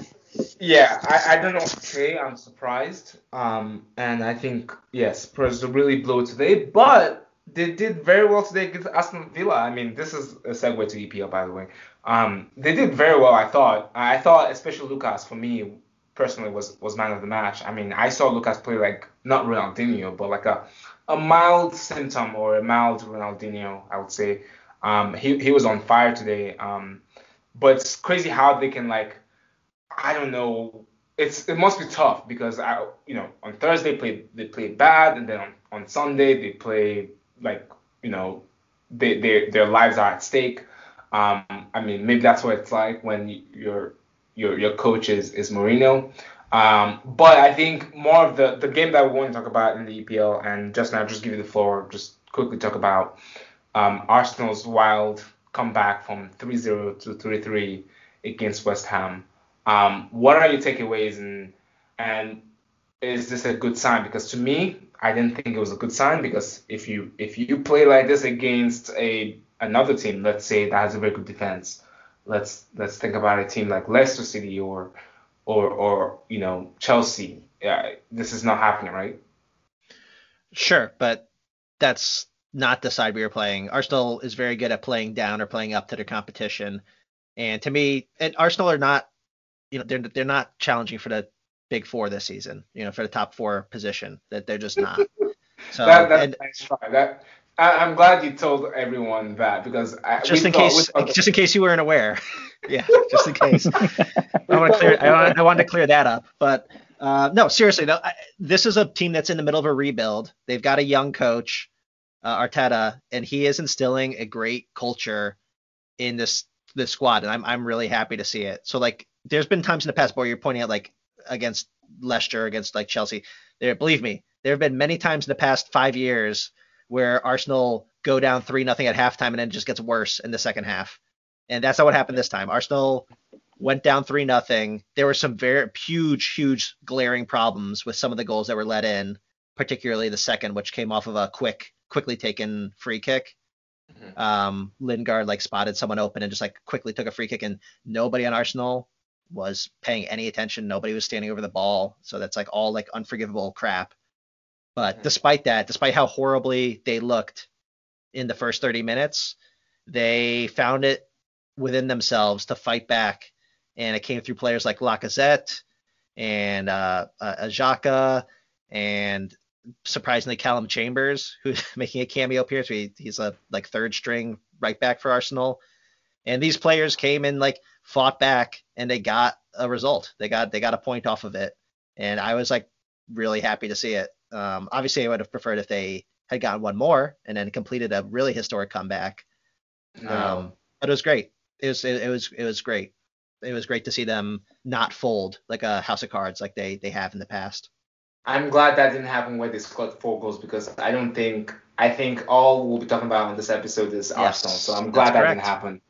yeah, I, I don't know what to say. I'm surprised. Um, and I think yes, Spurs really blew today, but they did very well today against Aston Villa. I mean, this is a segue to EPL, by the way. Um, they did very well. I thought. I thought, especially Lucas, for me personally, was was man of the match. I mean, I saw Lucas play like not Ronaldinho, but like a a mild symptom or a mild Ronaldinho, I would say. Um, he he was on fire today. Um, but it's crazy how they can like I don't know. It's it must be tough because I you know on Thursday play they play bad and then on, on Sunday they play like you know they, they their lives are at stake. Um, I mean maybe that's what it's like when your your your coach is is Mourinho. Um, but I think more of the the game that we want to talk about in the EPL and just now just give you the floor just quickly talk about um, Arsenal's wild comeback from 3-0 to 3-3 against West Ham. Um, what are your takeaways and and is this a good sign? Because to me, I didn't think it was a good sign because if you if you play like this against a another team, let's say that has a very good defense, let's let's think about a team like Leicester City or or or you know Chelsea. Yeah, this is not happening, right? Sure, but that's not the side we were playing. Arsenal is very good at playing down or playing up to the competition. And to me, and Arsenal are not you know they're they're not challenging for the big four this season. You know, for the top four position, that they're just not. So that, that's and, nice try. That I, am glad you told everyone that because I, just in thought, case, thought, just in case you weren't aware. yeah, just in case. I want to clear. I, want, I wanted to clear that up, but. Uh, no, seriously, no, I, this is a team that's in the middle of a rebuild. They've got a young coach, uh, Arteta, and he is instilling a great culture in this this squad, and I'm I'm really happy to see it. So like there's been times in the past where you're pointing out like against Leicester, against like Chelsea. There, believe me, there have been many times in the past five years where Arsenal go down three nothing at halftime and then it just gets worse in the second half. And that's not what happened this time. Arsenal went down three nothing. There were some very huge, huge glaring problems with some of the goals that were let in, particularly the second, which came off of a quick, quickly taken free kick. Mm-hmm. Um, Lingard like spotted someone open and just like quickly took a free kick, and nobody on Arsenal was paying any attention. Nobody was standing over the ball. So that's like all like unforgivable crap. But mm-hmm. despite that, despite how horribly they looked in the first 30 minutes, they found it within themselves to fight back. And it came through players like Lacazette and uh, uh, Xhaka and surprisingly Callum Chambers, who's making a cameo appearance. He, he's a like third string right back for Arsenal. And these players came and like fought back and they got a result. They got they got a point off of it. And I was like really happy to see it. Um, obviously I would have preferred if they had gotten one more and then completed a really historic comeback. No. Um, but it was great. It was it, it was it was great. It was great to see them not fold like a house of cards like they they have in the past. I'm glad that didn't happen where they scored four goals because I don't think I think all we'll be talking about in this episode is yes, Arsenal. So I'm glad that didn't happen.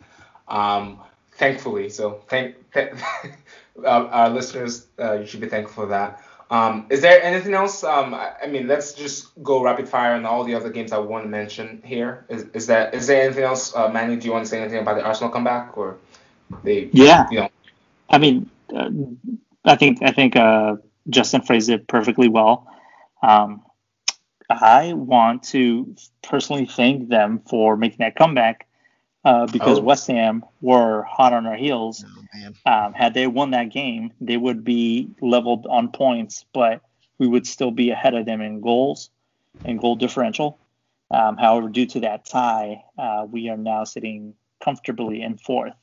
Um, thankfully, so thank, our, our, listeners, uh, you should be thankful for that. Um, is there anything else? Um, I, I, mean, let's just go rapid fire on all the other games I want to mention here. Is, is that is there anything else, uh, Manny? Do you want to say anything about the Arsenal comeback or they? Yeah. You know. I mean, uh, I think I think uh, Justin phrased it perfectly well. Um, I want to personally thank them for making that comeback uh, because oh. West Ham were hot on their heels. Oh, um, had they won that game, they would be leveled on points, but we would still be ahead of them in goals and goal differential. Um, however, due to that tie, uh, we are now sitting comfortably in fourth.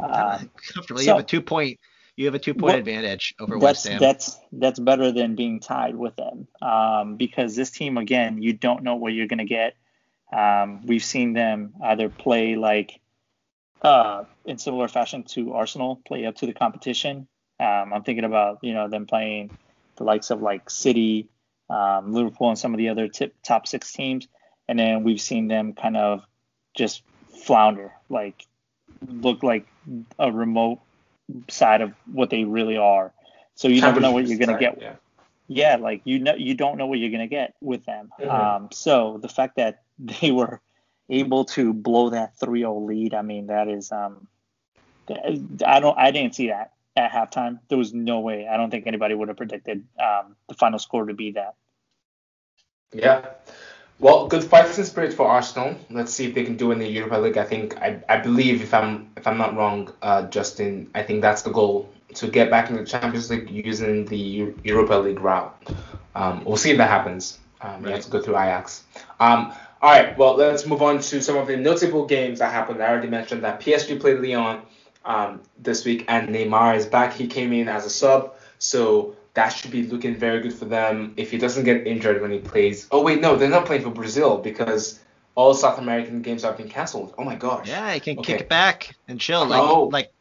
Um, comfortably, so, you have a two point you have a two point well, advantage over West Ham. That's that's better than being tied with them um, because this team again you don't know what you're going to get. Um, we've seen them either play like uh, in similar fashion to Arsenal, play up to the competition. Um, I'm thinking about you know them playing the likes of like City, um, Liverpool, and some of the other tip, top six teams, and then we've seen them kind of just flounder, like look like a remote side of what they really are. So you never know what you're going to get. Yeah. yeah, like you know, you don't know what you're going to get with them. Mm-hmm. Um, so the fact that they were able to blow that 3-0 lead, I mean, that is, um, I don't, I didn't see that at halftime. There was no way. I don't think anybody would have predicted um, the final score to be that. Yeah. Well, good fighting spirit for Arsenal. Let's see if they can do in the Europa League. I think I, I believe if I'm if I'm not wrong, uh, Justin, I think that's the goal to get back in the Champions League using the Europa League route. Um, we'll see if that happens. Um, right. You have to go through Ajax. Um, all right. Well, let's move on to some of the notable games that happened. I already mentioned that PSG played Lyon um, this week, and Neymar is back. He came in as a sub, so that should be looking very good for them if he doesn't get injured when he plays. Oh wait, no, they're not playing for Brazil because all South American games have been canceled. Oh my gosh. Yeah, he can okay. kick back and chill. Like, oh, like.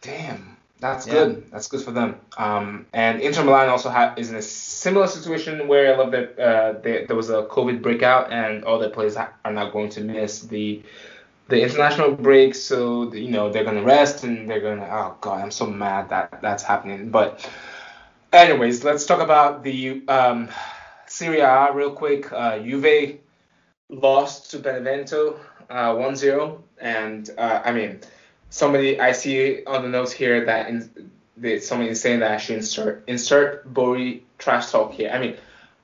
Damn, that's yeah. good. That's good for them. Um, and Inter Milan also ha- is in a similar situation where I love that uh, they, there was a COVID breakout and all their players ha- are now going to miss the the international break. So you know they're gonna rest and they're gonna. Oh god, I'm so mad that that's happening. But Anyways, let's talk about the um, Serie A real quick. Uh, Juve lost to Benevento uh, 1-0, and uh, I mean, somebody I see on the notes here that, in, that somebody is saying that I should insert insert Bori trash talk here. I mean,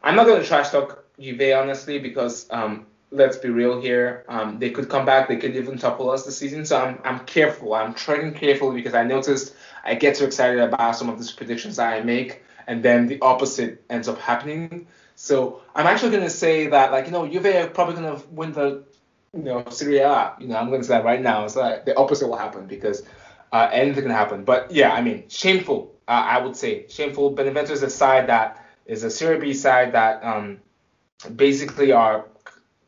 I'm not going to trash talk Juve honestly because um, let's be real here. Um, they could come back. They could even topple us this season. So I'm I'm careful. I'm treading carefully because I noticed I get too excited about some of these predictions that I make, and then the opposite ends up happening. So I'm actually going to say that, like, you know, Juve are probably going to win the, you know, Serie A. You know, I'm going to say that right now. So like the opposite will happen because uh, anything can happen. But yeah, I mean, shameful. Uh, I would say shameful. Benevento is a side that is a Serie B side that um, basically are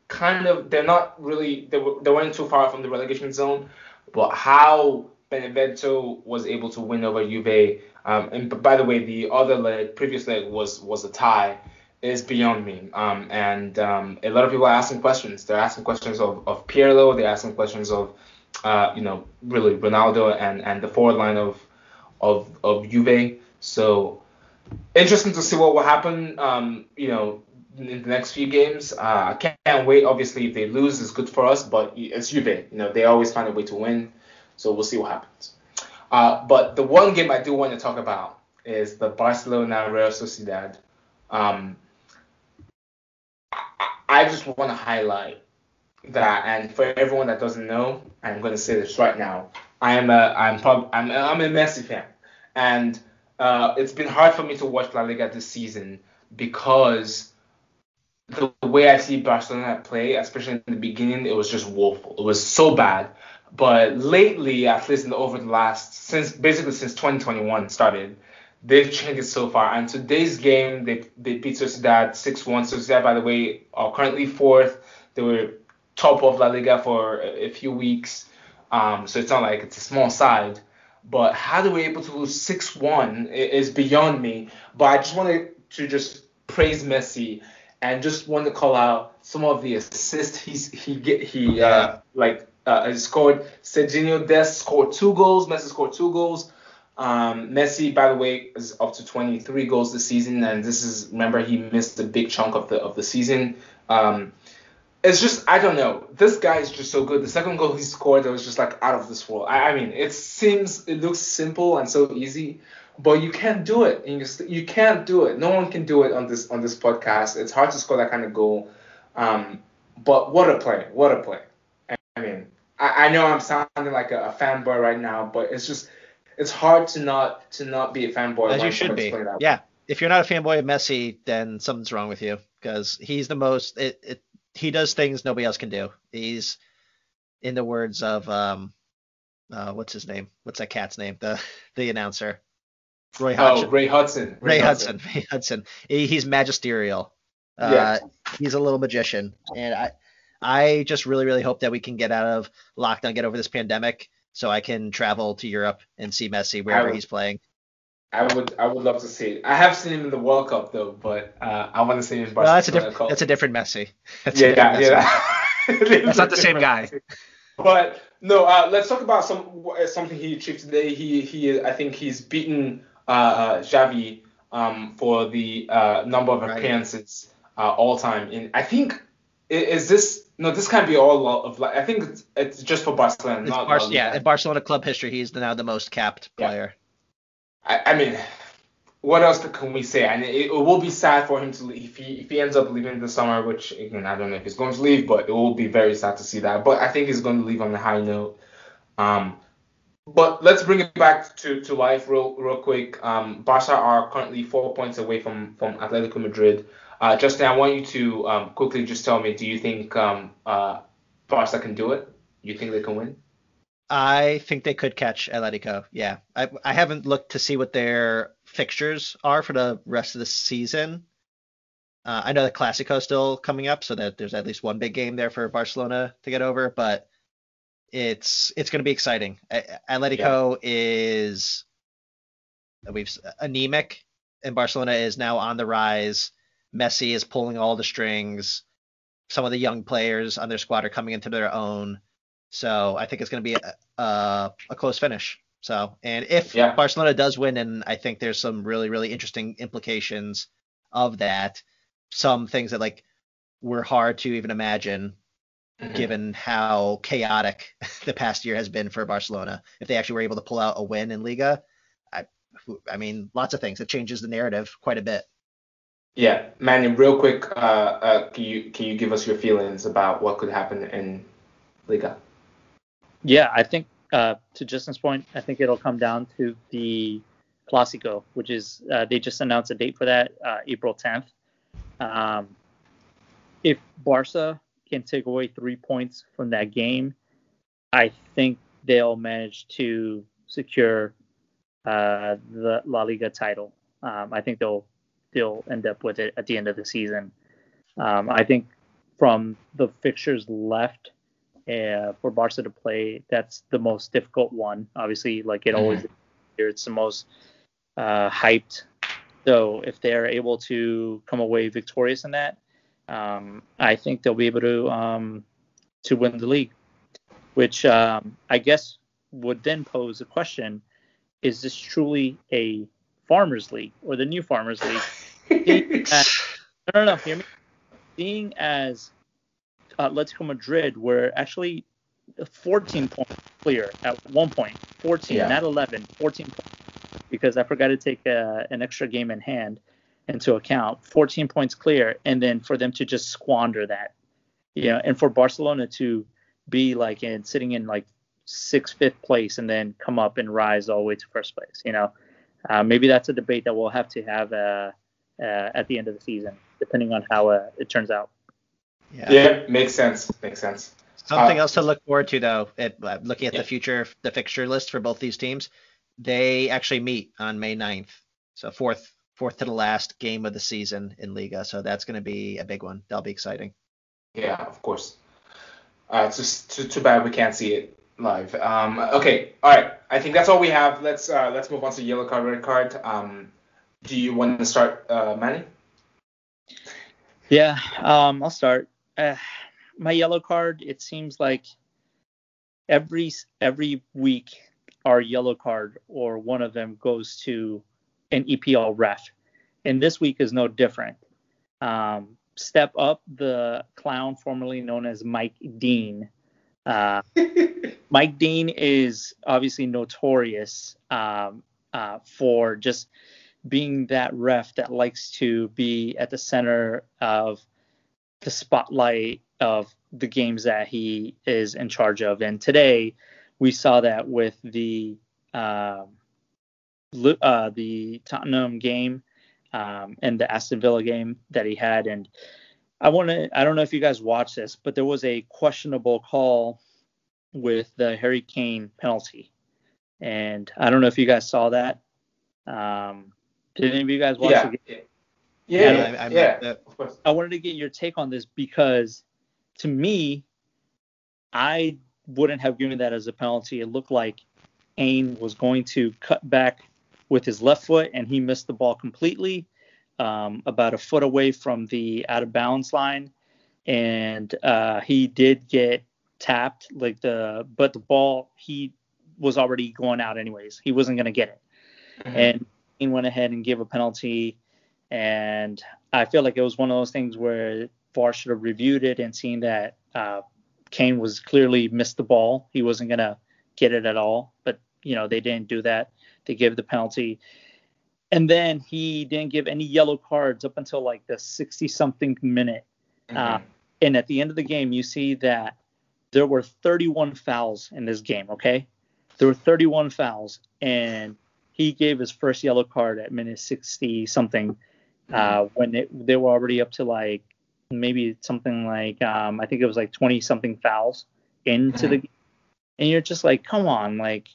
kind of they're not really they, were, they weren't too far from the relegation zone, but how Benevento was able to win over Juve. Um, and by the way, the other leg, previous leg was was a tie. Is beyond me. Um, and um, a lot of people are asking questions. They're asking questions of, of Pirlo. They're asking questions of, uh, you know, really Ronaldo and, and the forward line of of of Juve. So interesting to see what will happen. Um, you know, in the next few games. Uh, I can't wait. Obviously, if they lose, it's good for us. But it's Juve. You know, they always find a way to win. So we'll see what happens. Uh, but the one game I do want to talk about is the Barcelona Real Sociedad. Um, I, just want to highlight that, and for everyone that doesn't know, I'm going to say this right now. I am a I'm prob- I'm I'm a Messi fan, and uh, it's been hard for me to watch La Liga this season because the way I see Barcelona play, especially in the beginning, it was just woeful. It was so bad. But lately, at least in the, over the last since basically since 2021 started, they've changed it so far. And today's game, they they beat Sociedad 6-1. Sociedad, by the way, are currently fourth. They were top of La Liga for a, few weeks. Um, so it's not like it's a small side. But how they were able to lose 6-1 is beyond me. But I just wanted to just praise Messi and just want to call out some of the assists he's he get he uh, like uh, scored. Sergiño Dest scored two goals. Messi scored two goals. Um, Messi, by the way, is up to 23 goals this season, and this is remember he missed a big chunk of the of the season. Um, it's just I don't know. This guy is just so good. The second goal he scored, that was just like out of this world. I, I mean, it seems it looks simple and so easy, but you can't do it. You, you can't do it. No one can do it on this on this podcast. It's hard to score that kind of goal. Um, but what a play! What a play! I mean, I, I know I'm sounding like a, a fanboy right now, but it's just it's hard to not to not be a fanboy. As you should be. Yeah. If you're not a fanboy of Messi, then something's wrong with you because he's the most. It, it he does things nobody else can do. He's in the words of um, uh, what's his name? What's that cat's name? The the announcer. Roy Hudson. Oh, Ray Hudson. Ray, Ray Hudson. Hudson. Ray Hudson. He, he's magisterial. Uh, yeah. He's a little magician, and I I just really really hope that we can get out of lockdown, get over this pandemic, so I can travel to Europe and see Messi wherever would, he's playing. I would I would love to see it. I have seen him in the World Cup though, but uh, I want to see him in Barcelona. No, that's a different that's a different Messi. That's yeah, yeah, yeah. that's not the same guy. But no, uh, let's talk about some something he achieved today. He he I think he's beaten uh, uh, Xavi um, for the uh, number of appearances uh, all time. In I think is this no this can't be all of like I think it's, it's just for Barcelona. Not Bar- yeah, in Barcelona club history, he's now the most capped player. Yeah. I, I mean, what else can we say? And it, it, will be sad for him to leave if he if he ends up leaving this summer, which again I don't know if he's going to leave, but it will be very sad to see that. But I think he's going to leave on a high note. Um, but let's bring it back to, to life real real quick. Um, Barca are currently four points away from from Atletico Madrid. Uh, Justin, I want you to um, quickly just tell me, do you think um, uh, Barca can do it? You think they can win? I think they could catch Atletico. Yeah, I I haven't looked to see what their fixtures are for the rest of the season. Uh, I know the Clasico is still coming up, so that there's at least one big game there for Barcelona to get over. But it's it's going to be exciting. Atletico yeah. is we've anemic, and Barcelona is now on the rise. Messi is pulling all the strings. Some of the young players on their squad are coming into their own. So I think it's going to be a, a, a, close finish. So and if yeah. Barcelona does win, and I think there's some really really interesting implications of that. Some things that like were hard to even imagine mm-hmm. given how chaotic the past year has been for Barcelona. If they actually were able to pull out a win in Liga, I, I mean, lots of things. It changes the narrative quite a bit. Yeah, Manny, real quick, uh, uh, can you can you give us your feelings about what could happen in Liga? Yeah, I think uh, to Justin's point, I think it'll come down to the Clásico, which is uh, they just announced a date for that, uh, April 10th. Um, if Barca can take away three points from that game, I think they'll manage to secure uh, the La Liga title. Um, I think they'll they'll end up with it at the end of the season. Um, I think from the fixtures left uh, for Barca to play, that's the most difficult one. Obviously, like it mm-hmm. always it's the most uh, hyped. So if they're able to come away victorious in that, um, I think they'll be able to um, to win the league, which um, I guess would then pose a question: Is this truly a farmers league or the new farmers league? as, no, no, no. Hear me. Seeing as uh, Atletico Madrid were actually 14 points clear at one point, 14, yeah. not 11, 14 points, because I forgot to take a, an extra game in hand into account, 14 points clear, and then for them to just squander that, you know, and for Barcelona to be like in sitting in like sixth, fifth place, and then come up and rise all the way to first place, you know, uh, maybe that's a debate that we'll have to have uh, uh, at the end of the season. depending on how uh, it turns out. Yeah. yeah, makes sense. Makes sense. Something uh, else to look forward to, though, at, uh, looking at yeah. the future, the fixture list for both these teams, they actually meet on May 9th. So fourth, fourth to the last game of the season in Liga. So that's going to be a big one. That'll be exciting. Yeah, of course. Uh, it's just too, too bad we can't see it live. Um, okay, all right. I think that's all we have. Let's uh, let's move on to yellow card, red card. Um, do you want to start, uh, Manny? Yeah, um, I'll start. Uh, my yellow card. It seems like every every week our yellow card or one of them goes to an EPL ref, and this week is no different. Um, step up the clown formerly known as Mike Dean. Uh, Mike Dean is obviously notorious um, uh, for just being that ref that likes to be at the center of the spotlight of the games that he is in charge of. And today we saw that with the uh, uh, the Tottenham game um, and the Aston Villa game that he had. And I want to I don't know if you guys watched this, but there was a questionable call with the Harry Kane penalty, and I don't know if you guys saw that. Um, did any of you guys watch yeah. it? Yeah, yeah, I, I, yeah. I wanted to get your take on this because to me, I wouldn't have given that as a penalty. It looked like Kane was going to cut back with his left foot, and he missed the ball completely, um, about a foot away from the out of bounds line, and uh, he did get tapped, like the but the ball he was already going out anyways. He wasn't going to get it, mm-hmm. and he went ahead and gave a penalty. And I feel like it was one of those things where VAR should have reviewed it and seen that uh, Kane was clearly missed the ball. He wasn't gonna get it at all, but you know they didn't do that. They gave the penalty, and then he didn't give any yellow cards up until like the 60 something minute. Mm-hmm. Uh, and at the end of the game, you see that there were 31 fouls in this game. Okay, there were 31 fouls, and he gave his first yellow card at minute 60 something. Uh, mm-hmm. when it, they were already up to like maybe something like um, I think it was like 20 something fouls into mm-hmm. the and you're just like come on like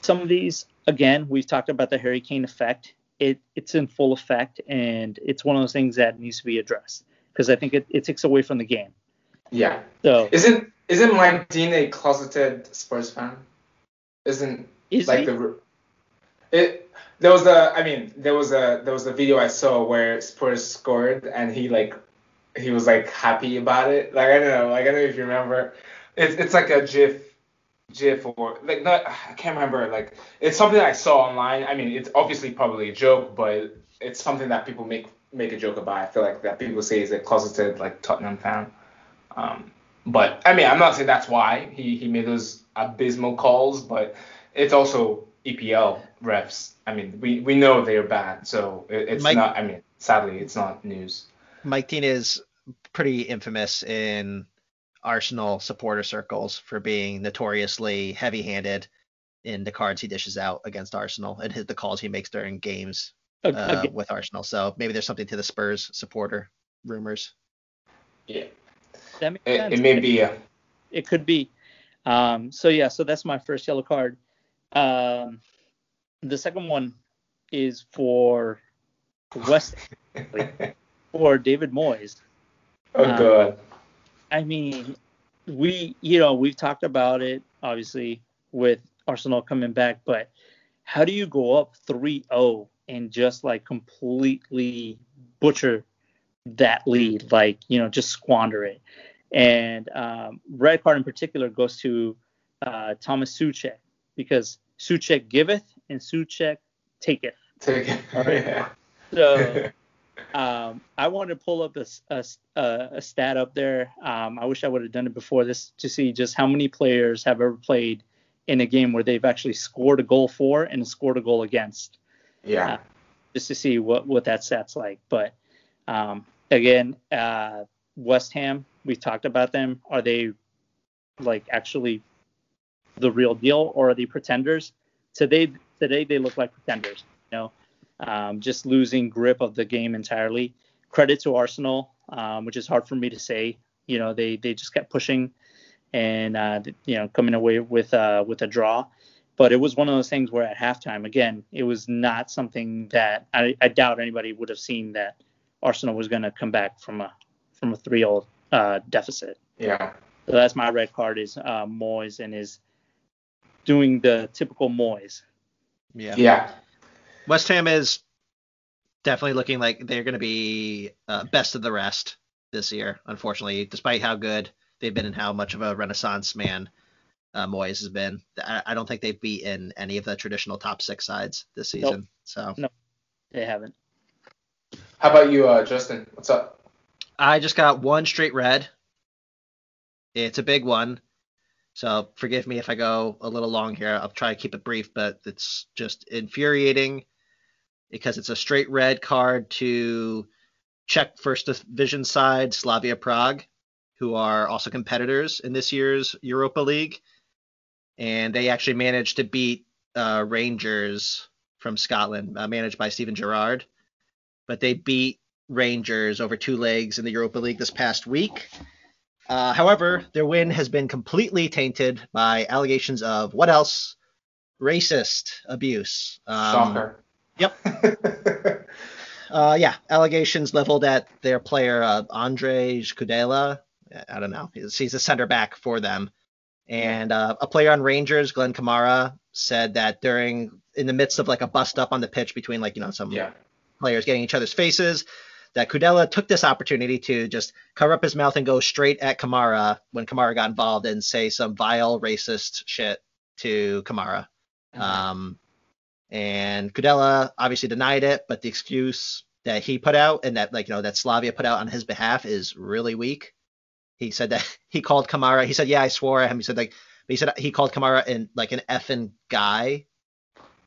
some of these again we've talked about the Harry Kane effect it it's in full effect and it's one of those things that needs to be addressed because I think it, it takes away from the game. Yeah. So isn't isn't Mike Dean a closeted Spurs fan? Isn't is like he? the it there was a I mean there was a there was a video I saw where Spurs scored and he like he was like happy about it. Like I don't know, like I don't know if you remember. It's it's like a GIF, GIF or like not I can't remember. Like it's something I saw online. I mean, it's obviously probably a joke, but it's something that people make make a joke about. I feel like that people say he's a closeted like Tottenham fan. Um, but I mean, I'm not saying that's why he he made those abysmal calls, but it's also EPL refs. I mean, we we know they're bad, so it, it's Mike, not. I mean, sadly, it's not news. Mike Dean is pretty infamous in Arsenal supporter circles for being notoriously heavy-handed in the cards he dishes out against Arsenal and his, the calls he makes during games uh, okay. with Arsenal. So maybe there's something to the Spurs supporter rumors. Yeah, that makes it, sense. it may be. Yeah. It could be. Um, so yeah, so that's my first yellow card. Um, the second one is for West for David Moyes. Oh um, god. I mean, we you know we've talked about it obviously with Arsenal coming back, but how do you go up 3-0 and just like completely butcher that lead, like you know just squander it? And um, red card in particular goes to uh, Thomas Soucek because Soucek giveth and Soucek taketh. Take it. Right? yeah. So um, I want to pull up a, a, a stat up there. Um, I wish I would have done it before this to see just how many players have ever played in a game where they've actually scored a goal for and scored a goal against. Yeah. Uh, just to see what, what that stat's like. But um, again, uh, West Ham, We've talked about them. Are they like actually the real deal or are they pretenders? Today, today they look like pretenders. You know, um, just losing grip of the game entirely. credit to Arsenal, um, which is hard for me to say. You know, they they just kept pushing, and uh, you know, coming away with uh, with a draw. But it was one of those things where at halftime, again, it was not something that I, I doubt anybody would have seen that Arsenal was going to come back from a from a 3-0 uh, deficit. Yeah. So that's my red card is uh, Moyes and is doing the typical Moyes. Yeah. Yeah. West Ham is definitely looking like they're going to be uh, best of the rest this year. Unfortunately, despite how good they've been and how much of a renaissance man uh, Moyes has been, I, I, don't think they've beaten any of the traditional top six sides this season. Nope. So no, they haven't. How about you, uh, Justin? What's up? I just got one straight red. It's a big one. So forgive me if I go a little long here. I'll try to keep it brief, but it's just infuriating because it's a straight red card to Czech First Division side Slavia Prague, who are also competitors in this year's Europa League, and they actually managed to beat uh, Rangers from Scotland, uh, managed by Steven Gerrard, but they beat Rangers over two legs in the Europa League this past week. Uh, however, their win has been completely tainted by allegations of what else? Racist abuse. Um, Shocker. Yep. uh, yeah, allegations leveled at their player uh, Ondrej Kudela. I don't know. He's, he's a center back for them. And uh, a player on Rangers, Glenn Kamara, said that during in the midst of like a bust up on the pitch between like you know some yeah. players getting each other's faces, that Kudela took this opportunity to just cover up his mouth and go straight at Kamara when Kamara got involved and say some vile racist shit to Kamara. Mm-hmm. Um, and Kudela obviously denied it, but the excuse that he put out and that like you know that Slavia put out on his behalf is really weak. He said that he called Kamara. He said, "Yeah, I swore at him." He said like, he said he called Kamara and like an effing guy.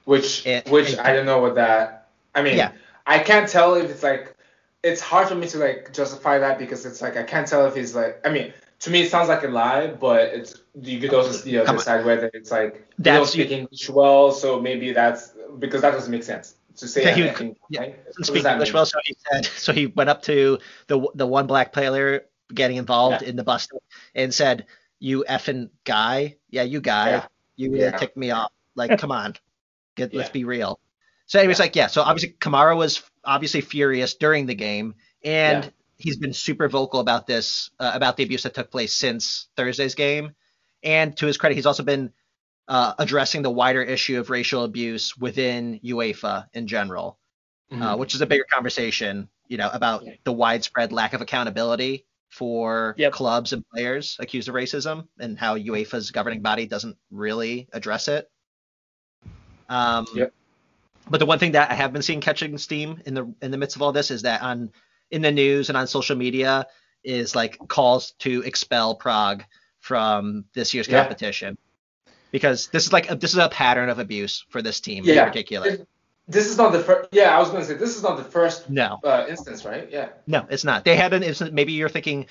Which and, which and, I don't know what that. I mean, yeah. I can't tell if it's like. It's hard for me to like justify that because it's like I can't tell if he's like. I mean, to me it sounds like a lie, but it's you could also see the other side whether it's like that's, you don't speak English well, so maybe that's because that doesn't make sense to say. Yeah, he would, yeah, right? doesn't speak English mean? well, so he said. So he went up to the the one black player getting involved yeah. in the bust and said, "You effing guy, yeah, you guy, yeah. you yeah. ticked me off. Like, come on, get let's be real." So anyways, like yeah, so obviously Kamara was obviously furious during the game, and he's been super vocal about this, uh, about the abuse that took place since Thursday's game. And to his credit, he's also been uh, addressing the wider issue of racial abuse within UEFA in general, uh, mm-hmm. uh, which is a bigger conversation, you know, about yeah. the widespread lack of accountability for yep. clubs and players accused of racism and how UEFA's governing body doesn't really address it. Um, yep. But the one thing that I have been seeing catching steam in the in the midst of all this is that on in the news and on social media is like calls to expel Prague from this year's yeah. competition because this is like a, this is a pattern of abuse for this team yeah. in particular. This is not the first. Yeah, I was going to say this is not the first. No. Uh, instance, right? Yeah. No, it's not. They had an incident. Maybe you're thinking,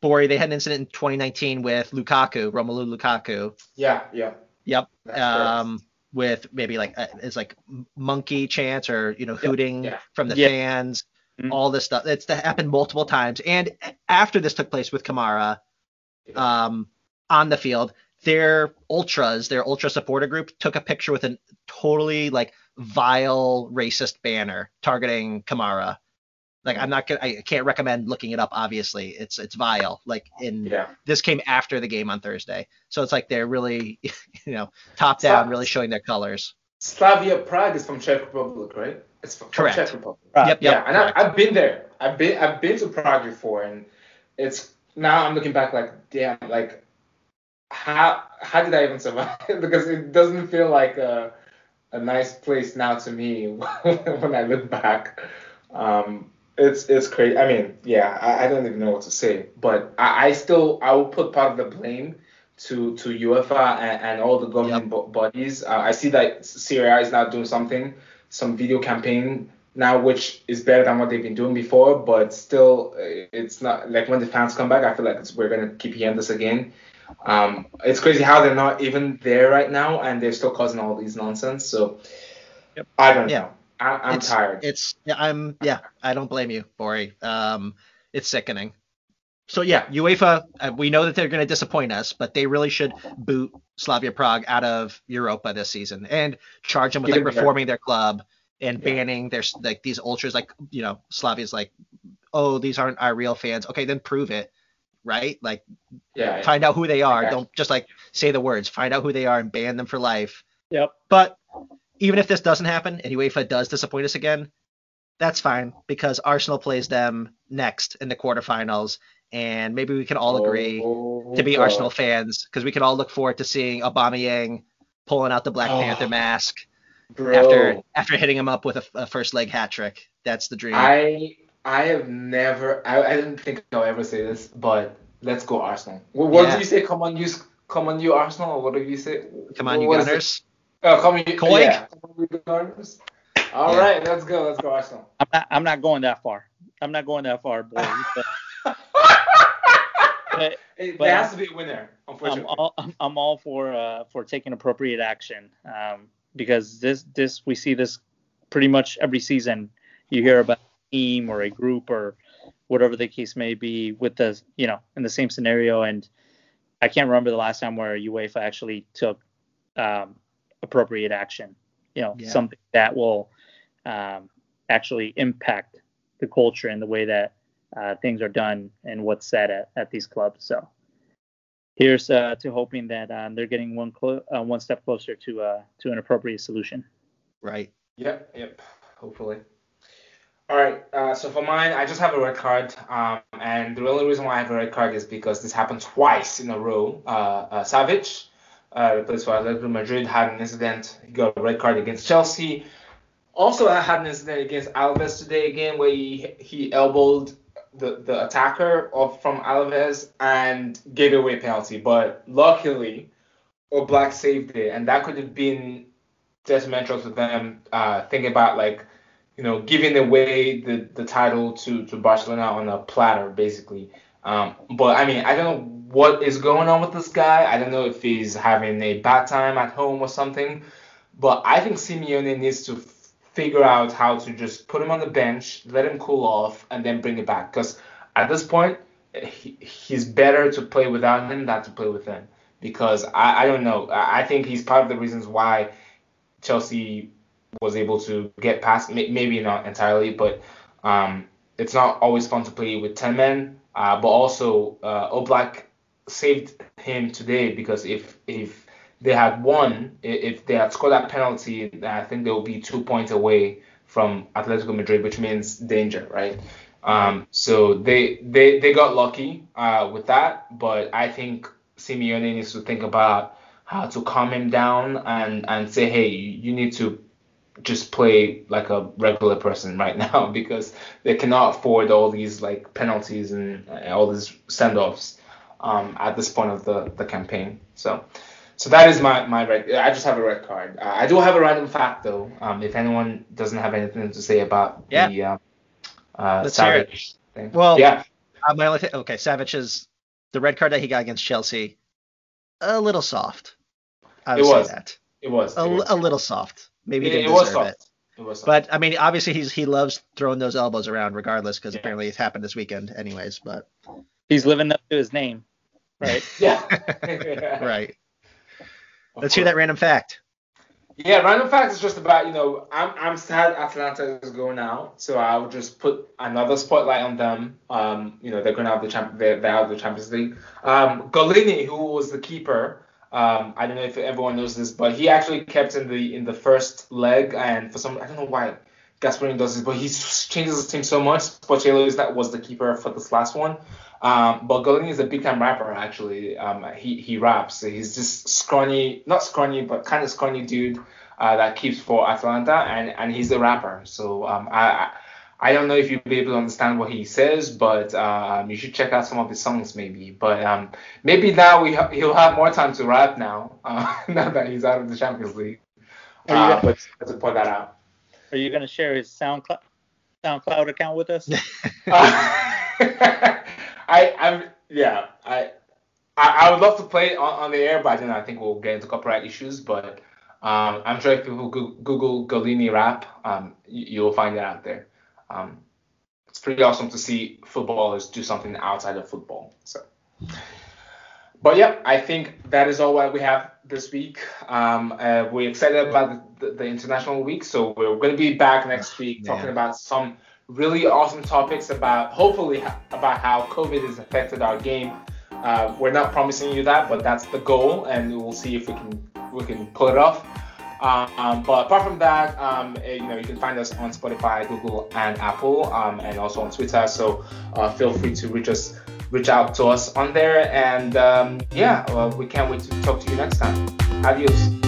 Bori. They had an incident in 2019 with Lukaku, Romelu Lukaku. Yeah. Yeah. Yep. That's um, correct. with maybe like uh, it's like monkey chants or you know hooting yep. yeah. from the fans. Mm-hmm. All this stuff. It's happened multiple times. And after this took place with Kamara, um, on the field, their ultras, their ultra supporter group, took a picture with a totally like vile racist banner targeting Kamara. Like I'm not gonna, I can't recommend looking it up. Obviously, it's it's vile. Like in yeah. this came after the game on Thursday, so it's like they're really, you know, top down, really showing their colors. Slavia Prague is from Czech Republic, right? It's from Correct. Czech Republic. Right. Yep, yep, yeah, and I, have been there. I've been I've been to Prague before, and it's now I'm looking back like damn, like how how did I even survive? because it doesn't feel like a a nice place now to me when I look back. Um, it's it's crazy. I mean, yeah, I, I don't even know what to say, but I, I still I will put part of the blame to to UEFA and, and all the government yep. bodies. Uh, I see that Serie A is now doing something, some video campaign now, which is better than what they've been doing before, but still, it's not like when the fans come back, I feel like we're gonna keep hearing this again. Um, it's crazy how they're not even there right now, and they're still causing all these nonsense. So yep. I don't yeah. know. I, am it's, tired. It's yeah, I'm yeah. I don't blame you, Bori. Um, it's sickening. So yeah, UEFA. Uh, we know that they're going to disappoint us, but they really should boot Slavia Prague out of Europa this season and charge them with like reforming their club and yeah. banning their like these ultras. Like you know, Slavia's like, oh, these aren't our real fans. Okay, then prove it, right? Like, yeah, find out who they are. Don't just like say the words. Find out who they are and ban them for life. Yep. But even if this doesn't happen and UEFA does disappoint us again, that's fine because Arsenal plays them next in the quarterfinals, and maybe we can all agree oh, to be God. Arsenal fans because we can all look forward to seeing Aubameyang pulling out the Black oh, Panther mask bro. after after hitting him up with a, a, first leg hat trick. That's the dream. I I have never I, I didn't think I'll ever say this, but let's go Arsenal. What, what yeah. did you say? Come on, you come on, you Arsenal, or what did you say? Come on, you Gunners. Oh, come on, Koik. Yeah. All yeah. right, let's go. Let's go, Arsenal. I'm not. I'm not going that far. I'm not going that far, boy. but, but, it, there has to be a winner. Unfortunately, I'm all, I'm all for uh, for taking appropriate action um, because this this we see this pretty much every season. You hear about a team or a group or whatever the case may be with the you know in the same scenario and I can't remember the last time where UEFA actually took um, appropriate action. You know, yeah. something that will um, actually impact the culture and the way that uh, things are done and what's said at, at these clubs. So here's uh, to hoping that um, they're getting one clo- uh, one step closer to uh, to an appropriate solution. Right. Yep. Yep. Hopefully. All right. Uh, so for mine, I just have a red card, um, and the only reason why I have a red card is because this happened twice in a row. Uh, uh, Savic uh, the place for Atletico Madrid had an incident. He got a red card against Chelsea. Also, I had an incident against Alaves today again, where he he elbowed the, the attacker of from Alaves and gave away penalty. But luckily, Oblak saved it, and that could have been detrimental to them. Uh, thinking about like you know giving away the, the title to to Barcelona on a platter, basically. Um, but I mean, I don't know what is going on with this guy. I don't know if he's having a bad time at home or something. But I think Simeone needs to figure out how to just put him on the bench, let him cool off, and then bring it back. Because at this point, he, he's better to play without him than to play with him. Because I, I don't know. I think he's part of the reasons why Chelsea was able to get past. Maybe not entirely, but um, it's not always fun to play with 10 men. Uh, but also, uh, Oblak saved him today because if if they had won, if they had scored that penalty, I think they would be two points away from Atletico Madrid, which means danger, right? Um, so they they they got lucky uh, with that, but I think Simeone needs to think about how to calm him down and and say, hey, you need to just play like a regular person right now because they cannot afford all these like penalties and all these send-offs um, at this point of the, the campaign. So so that is my my red. I just have a red card. Uh, I do have a random fact though. Um, if anyone doesn't have anything to say about yeah. the uh, uh, Savage thing. Well, yeah. Uh, my only th- okay, Savage is the red card that he got against Chelsea. A little soft. I would it was. say that. It was. A, it was. a little soft. Maybe he didn't it deserve it. It was soft. but I mean, obviously he's he loves throwing those elbows around regardless because yeah. apparently it's happened this weekend anyways. But he's living up to his name right? yeah. right. Of Let's course. hear that random fact. Yeah, random fact is just about you know I'm I'm sad Atalanta is going out, so I'll just put another spotlight on them. Um, you know they're going out the champ they're, they're out of the Champions League. Um, Gollini, who was the keeper, um, I don't know if everyone knows this, but he actually kept in the in the first leg, and for some I don't know why Gasperini does this, but he changes his team so much. Pochettino is that was the keeper for this last one. Um, but Gollini is a big time rapper actually. Um, he he raps. He's just scrawny, not scrawny, but kind of scrawny dude uh, that keeps for Atalanta, and and he's a rapper. So um, I. I don't know if you'll be able to understand what he says, but um, you should check out some of his songs maybe. But um, maybe now we ha- he'll have more time to rap now, uh, now that he's out of the Champions League. Uh, but to point that out. Are you going to share his SoundCloud SoundCloud account with us? I, I'm, yeah, I, I, I would love to play it on, on the air, but then I think we'll get into copyright issues. But Um, I'm sure if people Google Gollini rap, um, you, will find it out there. Um, it's pretty awesome to see footballers do something outside of football. So, but yeah, I think that is all what we have this week. Um, uh, we're excited about the, the, international week, so we're going to be back next week talking about some really awesome topics about hopefully about how COVID has affected our game. Uh, we're not promising you that, but that's the goal, and we'll see if we can we can pull it off. Um, but apart from that, um, eh, you know, you can find us on Spotify, Google, and Apple, um, and also on Twitter. So uh, feel free to reach us, reach out to us on there. And um, yeah, well, we can't wait to talk to you next time. Adios.